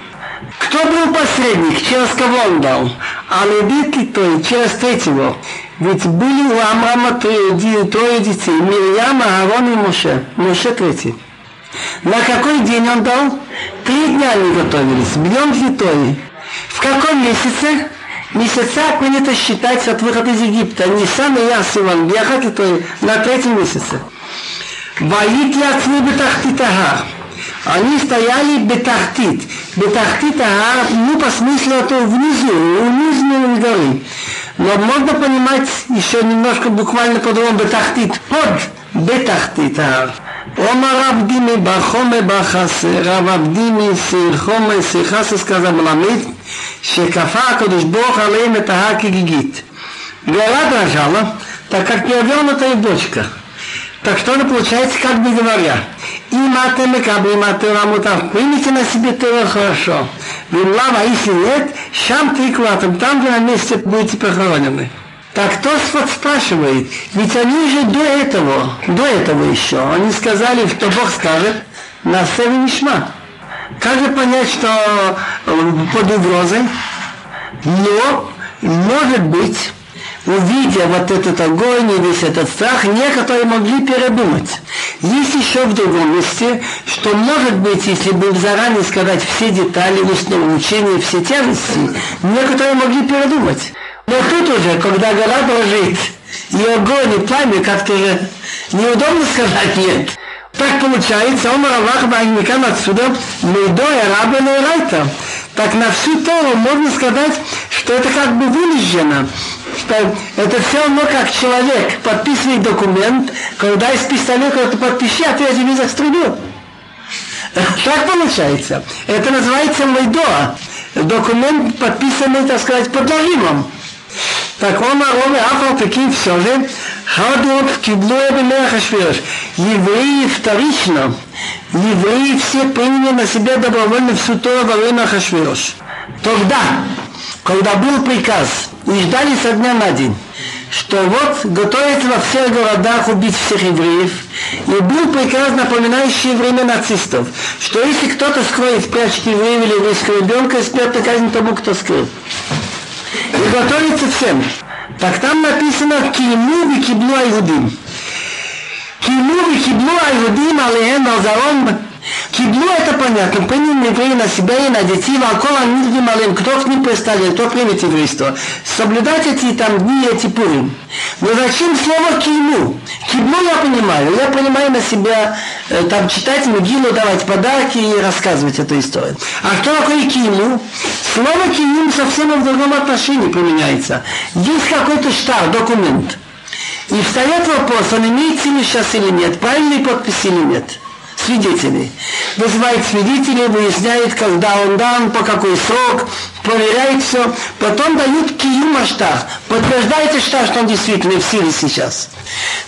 Кто был посредник, через кого он дал? А Леви Клитой, через третьего. Ведь были у Амрама трое, трое детей, Мирьям, Аарон и Моше. Моше третий. На какой день он дал? Три дня они готовились, днем Витой. В каком месяце? Месяца принято считать от выхода из Египта. Не самый Ясиван, Бехат, это на третьем месяце. Ваит яцми бетахтитагар. Они стояли бетахтит. Бетахтитагар, ну по смыслу это внизу, у нижней горы. Но можно понимать еще немножко буквально по-другому бетахтит, под бетахтитагар. Омар Абдими Бахоме Бахасе, Рав Абдими Сирхоме Сирхасе сказал Мламид, Шекафа Кадуш Бог Алейм это Хаки Гигит. Гора дрожала, так как не обернутая бочка. Так что она получается, как бы говоря, и маты мекабы, и маты рамутав, примите на себе тыра хорошо. Вы лава, если нет, шам ты там вы на месте будете похоронены. Так Тосфот спрашивает, ведь они же до этого, до этого еще, они сказали, что Бог скажет, на севе нишма. Как же понять, что э, под угрозой? Но, может быть, увидя вот этот огонь и весь этот страх, некоторые могли передумать. Есть еще в другом месте, что может быть, если бы заранее сказать все детали устного учения, все тяжести, некоторые могли передумать. Но тут уже, когда гора дрожит, и огонь, и пламя, как-то же неудобно сказать нет. Так получается, он Равах Багникам отсюда, Мейдоя Раба Райта. Так на всю Тору можно сказать, что это как бы вылежено, что это все равно как человек подписывает документ, когда из пистолета кто-то подпиши, а ты этим не застрелил. Так получается. Это называется Мейдоа. Документ подписанный, так сказать, под нажимом. Так он Ароме Афал таким все же, Хадуот киблуя бемех Ашвирош. Евреи вторично, евреи все приняли на себя добровольно всю Тору во время Хашвирош. Тогда, когда был приказ, и ждали со дня на день, что вот готовится во всех городах убить всех евреев, и был приказ, напоминающий время нацистов, что если кто-то скроет, спрячет евреев или еврейского ребенка, смертная казнь тому, кто скрыл и готовится всем. Так там написано «Киму викиблу айгудим». «Киму викиблу айгудим алеhem алзарон Киблу это понятно, приняли евреи на себя и на детей, вокруг них малым, кто к ним представляет, кто примет еврейство. Соблюдать эти там дни, эти пуры. Но зачем слово киму? Киблу я понимаю, я понимаю на себя, э, там читать могилу, давать подарки и рассказывать эту историю. А что такое киму? Слово киму совсем в другом отношении применяется. Есть какой-то штар, документ. И встает вопрос, он имеет силу сейчас или нет, правильный подпись или нет свидетелей. Вызывает свидетелей, выясняет, когда он дан, по какой срок, проверяет все. Потом дают киюма штах. Подтверждаете штах, что он действительно в силе сейчас.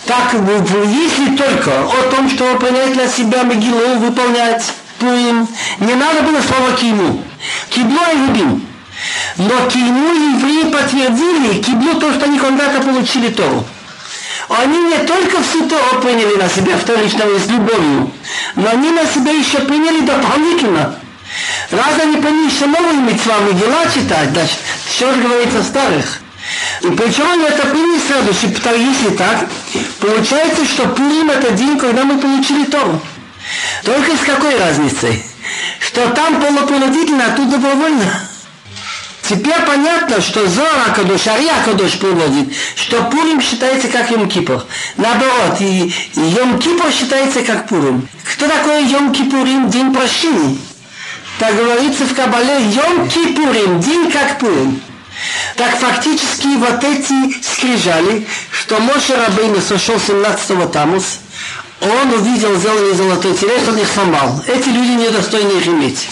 Так, если только о том, что вы принять для себя могилу, выполнять Пурим, не надо было слова киму. Кибло и любим. Но киму евреи подтвердили, киблу то, что они когда-то получили Тору. Они не только всю Тору приняли на себя вторично с любовью, но они на себя еще приняли дополнительно. Раз они приняли еще новые митцвами дела читать, значит, что же говорится старых. И причем они это приняли сразу, что если так, получается, что Пурим это день, когда мы получили Тору. Только с какой разницей? Что там полупринудительно, а тут добровольно. Теперь понятно, что Зора Кадош, Ария Кадош приводит, что Пурим считается как Йом Кипур. Наоборот, и Йом Кипур считается как Пурим. Кто такой Йом Кипурим? День прощения. Так говорится в Кабале, Йом Кипурим, день как Пурим. Так фактически вот эти скрижали, что Моше Рабейна сошел 17-го Тамус, он увидел зеленый золотой телег, он их сломал. Эти люди недостойны их иметь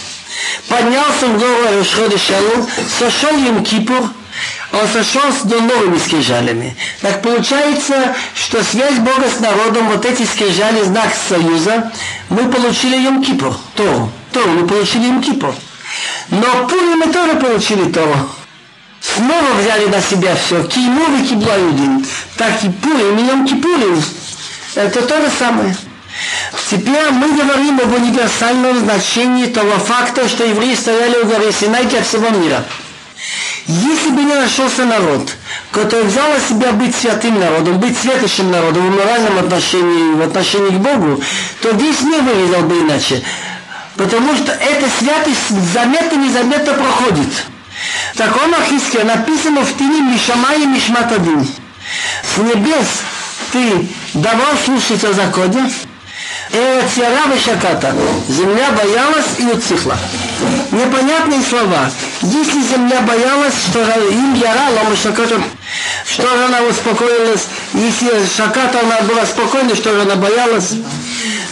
поднялся в гору Рошхода Шалом, сошел им Кипур, он сошел с новыми скрижалями. Так получается, что связь Бога с народом, вот эти скрижали, знак союза, мы получили Йом Кипур, Тору. Тору мы получили Йом Кипур. Но Пури мы тоже получили Тору. Снова взяли на себя все. Киму и Киблаюдин. Так и Пурим и Йом Кипурим. Это то же самое. Теперь мы говорим об универсальном значении того факта, что евреи стояли у горы Синай для всего мира. Если бы не нашелся народ, который взял на себя быть святым народом, быть светочным народом в моральном отношении, в отношении к Богу, то весь мир выглядел бы иначе. Потому что эта святость заметно-незаметно проходит. В таком Ахиске написано в Тине Мишамай и Мишматадин. С небес ты давал слушать о законе, Эцера Шаката. Земля боялась и утихла. Непонятные слова. Если земля боялась, что им яра лома Шаката, что же она успокоилась, если Шаката она была спокойна, что же она боялась.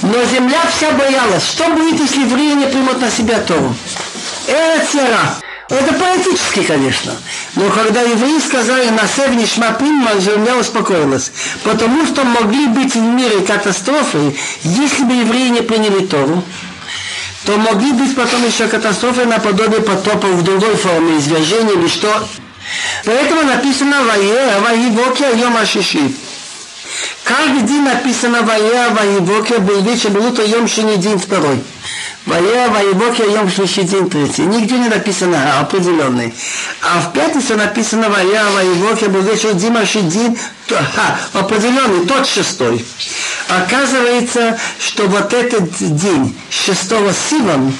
Но земля вся боялась. Что будет, если не примут на себя Тору? Эцера. Это поэтически, конечно. Но когда евреи сказали на Севне Шмапинман, земля успокоилась. Потому что могли быть в мире катастрофы, если бы евреи не приняли Тору, то могли быть потом еще катастрофы наподобие потопа в другой форме извержения или что. Поэтому написано «Вае, Ваевоке, Йом Ашиши». Каждый день написано «Вае, Ваевоке, был вечер, был утро, Йом Шини, день второй». Вая, Ваебоке, Йом Шлиши, день третий. Нигде не написано определенный. А в пятницу написано Вая, Ваебоке, был вечер Дима Шидин, определенный, тот шестой. Оказывается, что вот этот день шестого Сиван,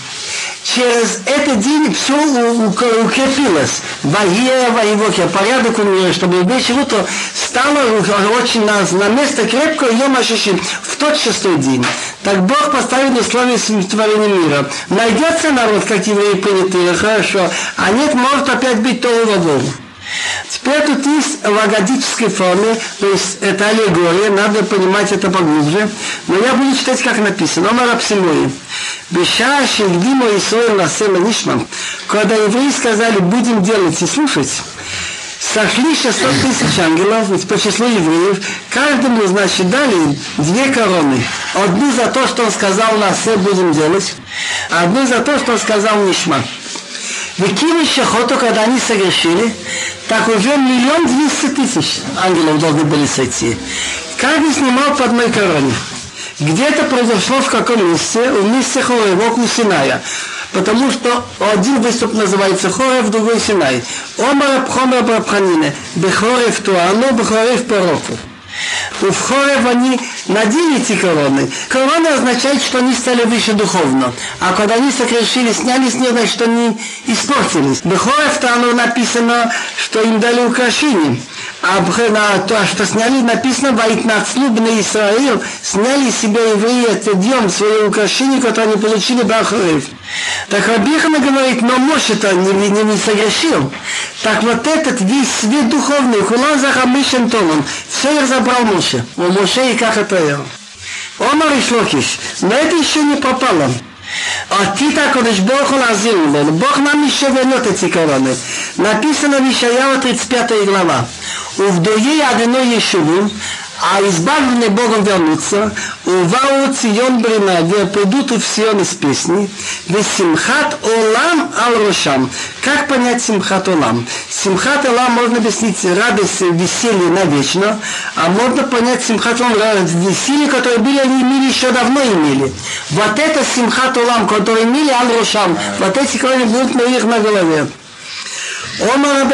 через этот день все укрепилось. Ваея, воевоке, порядок у нее, чтобы вечер утро стало очень на, на место крепко Йома Шишин в тот шестой день. Так Бог поставит условия творения мира. Найдется народ, как евреи принятые, хорошо, а нет, может опять быть то водой. Теперь тут есть в агадической форме, то есть это аллегория, надо понимать это поглубже. Но я буду читать, как написано. Омар Апсимои. Беша Шельдимо Исоил Насема Нишмам. Когда евреи сказали, будем делать и слушать, сошли 600 тысяч ангелов по числу евреев, каждому, значит, дали две короны. Одну за то, что он сказал, на все будем делать, а одну за то, что он сказал Нишма. Выкинули шахоту, когда они согрешили, так уже миллион двести тысяч ангелов должны были сойти. Каждый снимал по одной короне. Где-то произошло в каком месте, в месте Хоревок у Синая. Потому что один выступ называется Хорев, другой Синай. Омар Абхомер Брабханине. Бехорев Туану, Бехорев Пророку. У Хорев они надели эти короны. Короны означает, что они стали выше духовно. А когда они сокрушили, сняли с них, значит, они испортились. В Хорев там написано, что им дали украшения А на то, что сняли, написано, «Вайтнацлу бне Исраил», сняли себе евреи этот днем свои украшения, которые они получили Бахарев. Так Рабихана говорит, но Моше это не, не, не согрешил. Так вот этот весь свет духовный, Хулан Захамишен Томан, все их забрал Моше. У Моше и как это я. Омар и Шлокиш, но это еще не попало. עתיד הקודש ברוך הוא להזהיר ממנו, Бог нам еще вернет эти короны. Написано в Ишаява 35 глава. Увдое одной Ешеву, а избавленные Богом вернутся, увау Цион Бринаге, придут в Сион из песни, Симхат Олам Ал Рошам. Как понять Симхат Олам? Симхат Олам можно объяснить радость, веселье навечно, а можно понять Симхат Олам веселье, которое были они имели еще давно имели. Вот это Симхат Олам, который имели Ал Рошам, вот эти, которые будут на их на голове. Омар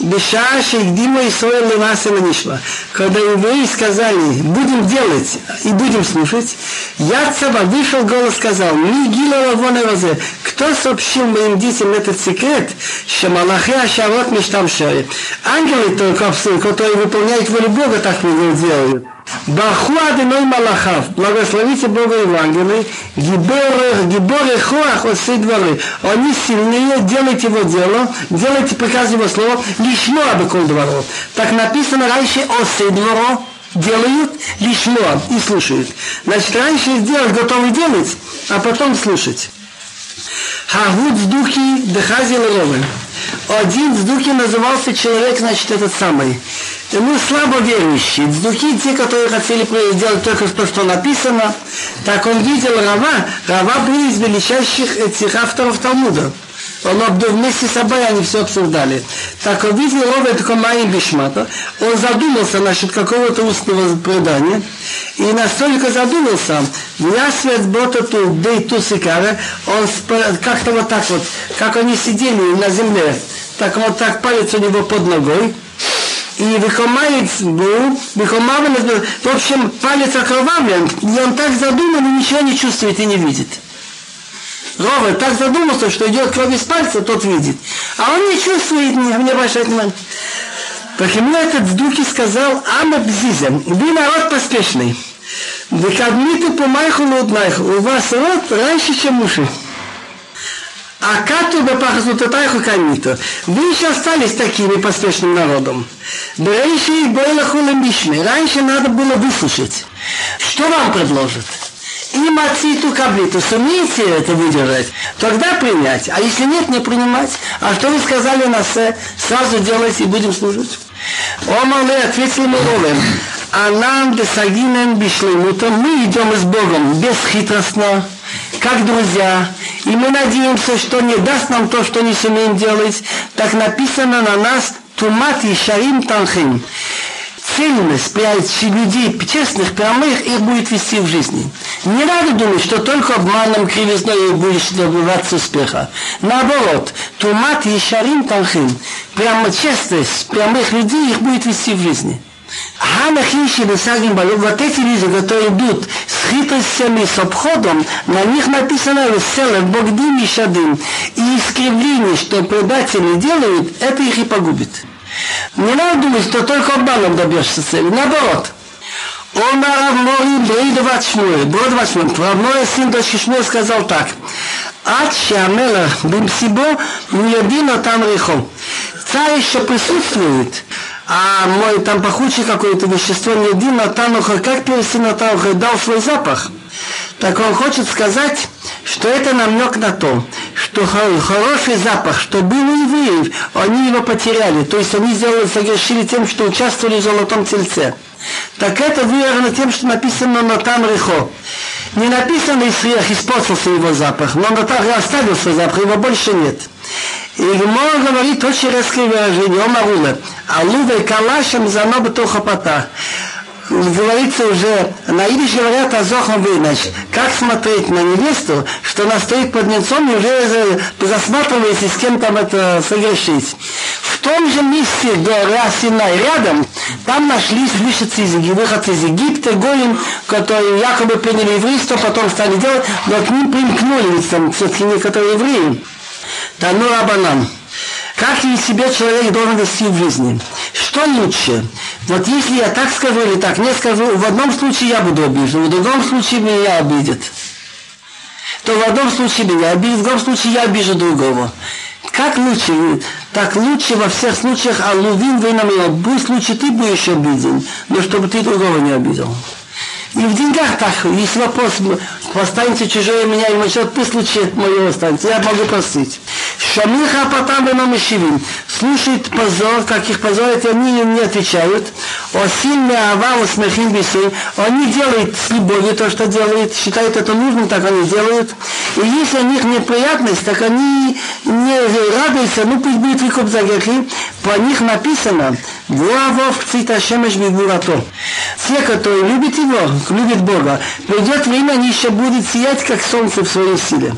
Беша Шейгдима и Сойл Лемасела Нишма. Когда евреи сказали, будем делать и будем слушать, Яцеба вышел голос сказал, Мигила Лавона Розе, кто сообщил моим детям этот секрет, что Малахе Ашавот Миштам Шари. Ангелы только, которые выполняют волю Бога, так не делают. Баху Адиной Малахав, благословите Бога Евангелие, Гиборы, Хоах Осы дворы. Они сильнее, делайте его дело, делайте приказ его слова, лишно обыколь двору. Так написано раньше Осы двору, делают лишно и слушают. Значит, раньше сделать, готовы делать, а потом слушать. Хагуд в духе Дехазил Ровен. Один в духе назывался человек, значит, этот самый мы слабо верующие, духи те, которые хотели сделать только то, что написано, так он видел Рава, Рава был из величайших этих авторов Талмуда. Он вместе с собой они все обсуждали. Так он видел Рова такой Бишмата, он задумался насчет какого-то устного предания, и настолько задумался, я свет бота ту, бей ту сикара, он как-то вот так вот, как они сидели на земле, так вот так палец у него под ногой, и выхомает был, выхомавлен, в общем, палец окровавлен, и он так задуман и ничего не чувствует и не видит. Ровер так задумался, что идет кровь из пальца, тот видит. А он не чувствует, не, не обращает внимания. Так ему этот в духе сказал, Ама Бзиза, вы народ поспешный. Вы кадмиту по майху у вас рот раньше, чем уши. А кату бепахасутатайху камиту. Вы еще остались такими поспешным народом. Раньше их было хулемишны. Раньше надо было выслушать. Что вам предложат? И мациту каблиту. Сумеете это выдержать? Тогда принять. А если нет, не принимать. А что вы сказали на се? Сразу делайте и будем служить. Омале ответил Муровым. Анам десагинем бишлемутом. Мы идем с Богом бесхитростно как друзья, и мы надеемся, что не даст нам то, что не сумеем делать, так написано на нас Тумат и Шарим Танхим цельность людей честных, прямых, их будет вести в жизни. Не надо думать, что только обманом, кривизной будешь добиваться успеха. Наоборот, тумат и шарим танхим, прямо честность прямых людей их будет вести в жизни. Ханахим Шибесагим Балю, вот эти люди, которые идут с хитростями, с обходом, на них написано «Веселет Богдим и Шадим». И искривление, что предатели делают, это их и погубит. Не надо думать, что только обманом добьешься цели. Наоборот. Он Рав Мори Бейдоват Шмуэ, Бродоват Шмуэ, Рав сын дочки Шмуэ сказал так. Бимсибо не один там рехо. Царь еще присутствует, а мой там пахучий какое-то вещество не один, а там как перси на дал свой запах. Так он хочет сказать, что это намек на то, что хороший запах, что был у евреев, они его потеряли. То есть они сделали, согрешили тем, что участвовали в золотом тельце. Так это выражено тем, что написано на там рехо. Не написано Исриях испортился его запах, но Натах оставил свой запах, его больше нет. И Гмор говорит очень резкое выражение, Омарула, Алува и Калашем за ноба тухопата говорится уже, на идиш говорят о зохом вынач. Как смотреть на невесту, что она стоит под нецом и уже засматривается, с кем там это согрешить. В том же месте гора Синай рядом, там нашлись выходцы из, выходцы из Египта, Голем, которые якобы приняли еврейство, потом стали делать, но к ним примкнули, там все-таки некоторые евреи. Тану Рабанан. Как ли себе человек должен вести в жизни? Что лучше? Вот если я так скажу или так не скажу, в одном случае я буду обижен, в другом случае меня обидят. То в одном случае меня обидят, в другом случае я обижу другого. Как лучше? Так лучше во всех случаях, а лувин вы на меня. Пусть лучше ты будешь обиден, но чтобы ты другого не обидел. И в деньгах так, если вопрос, останется чужое меня, и насчет пусть лучше мое останется, я могу простить. Шамиха на Мишивим. Слушает позор, как их позорят, и они им не отвечают. О сильный авал смехим бисей. Они делают с любовью то, что делают, считают это нужным, так они делают. И если у них неприятность, так они не радуются, ну пусть будет выкуп за грехи. По них написано, Вуавов циташемеш бигурато. Те, которые любят его, любят Бога, придет время, они еще будут сиять, как солнце в своей силе.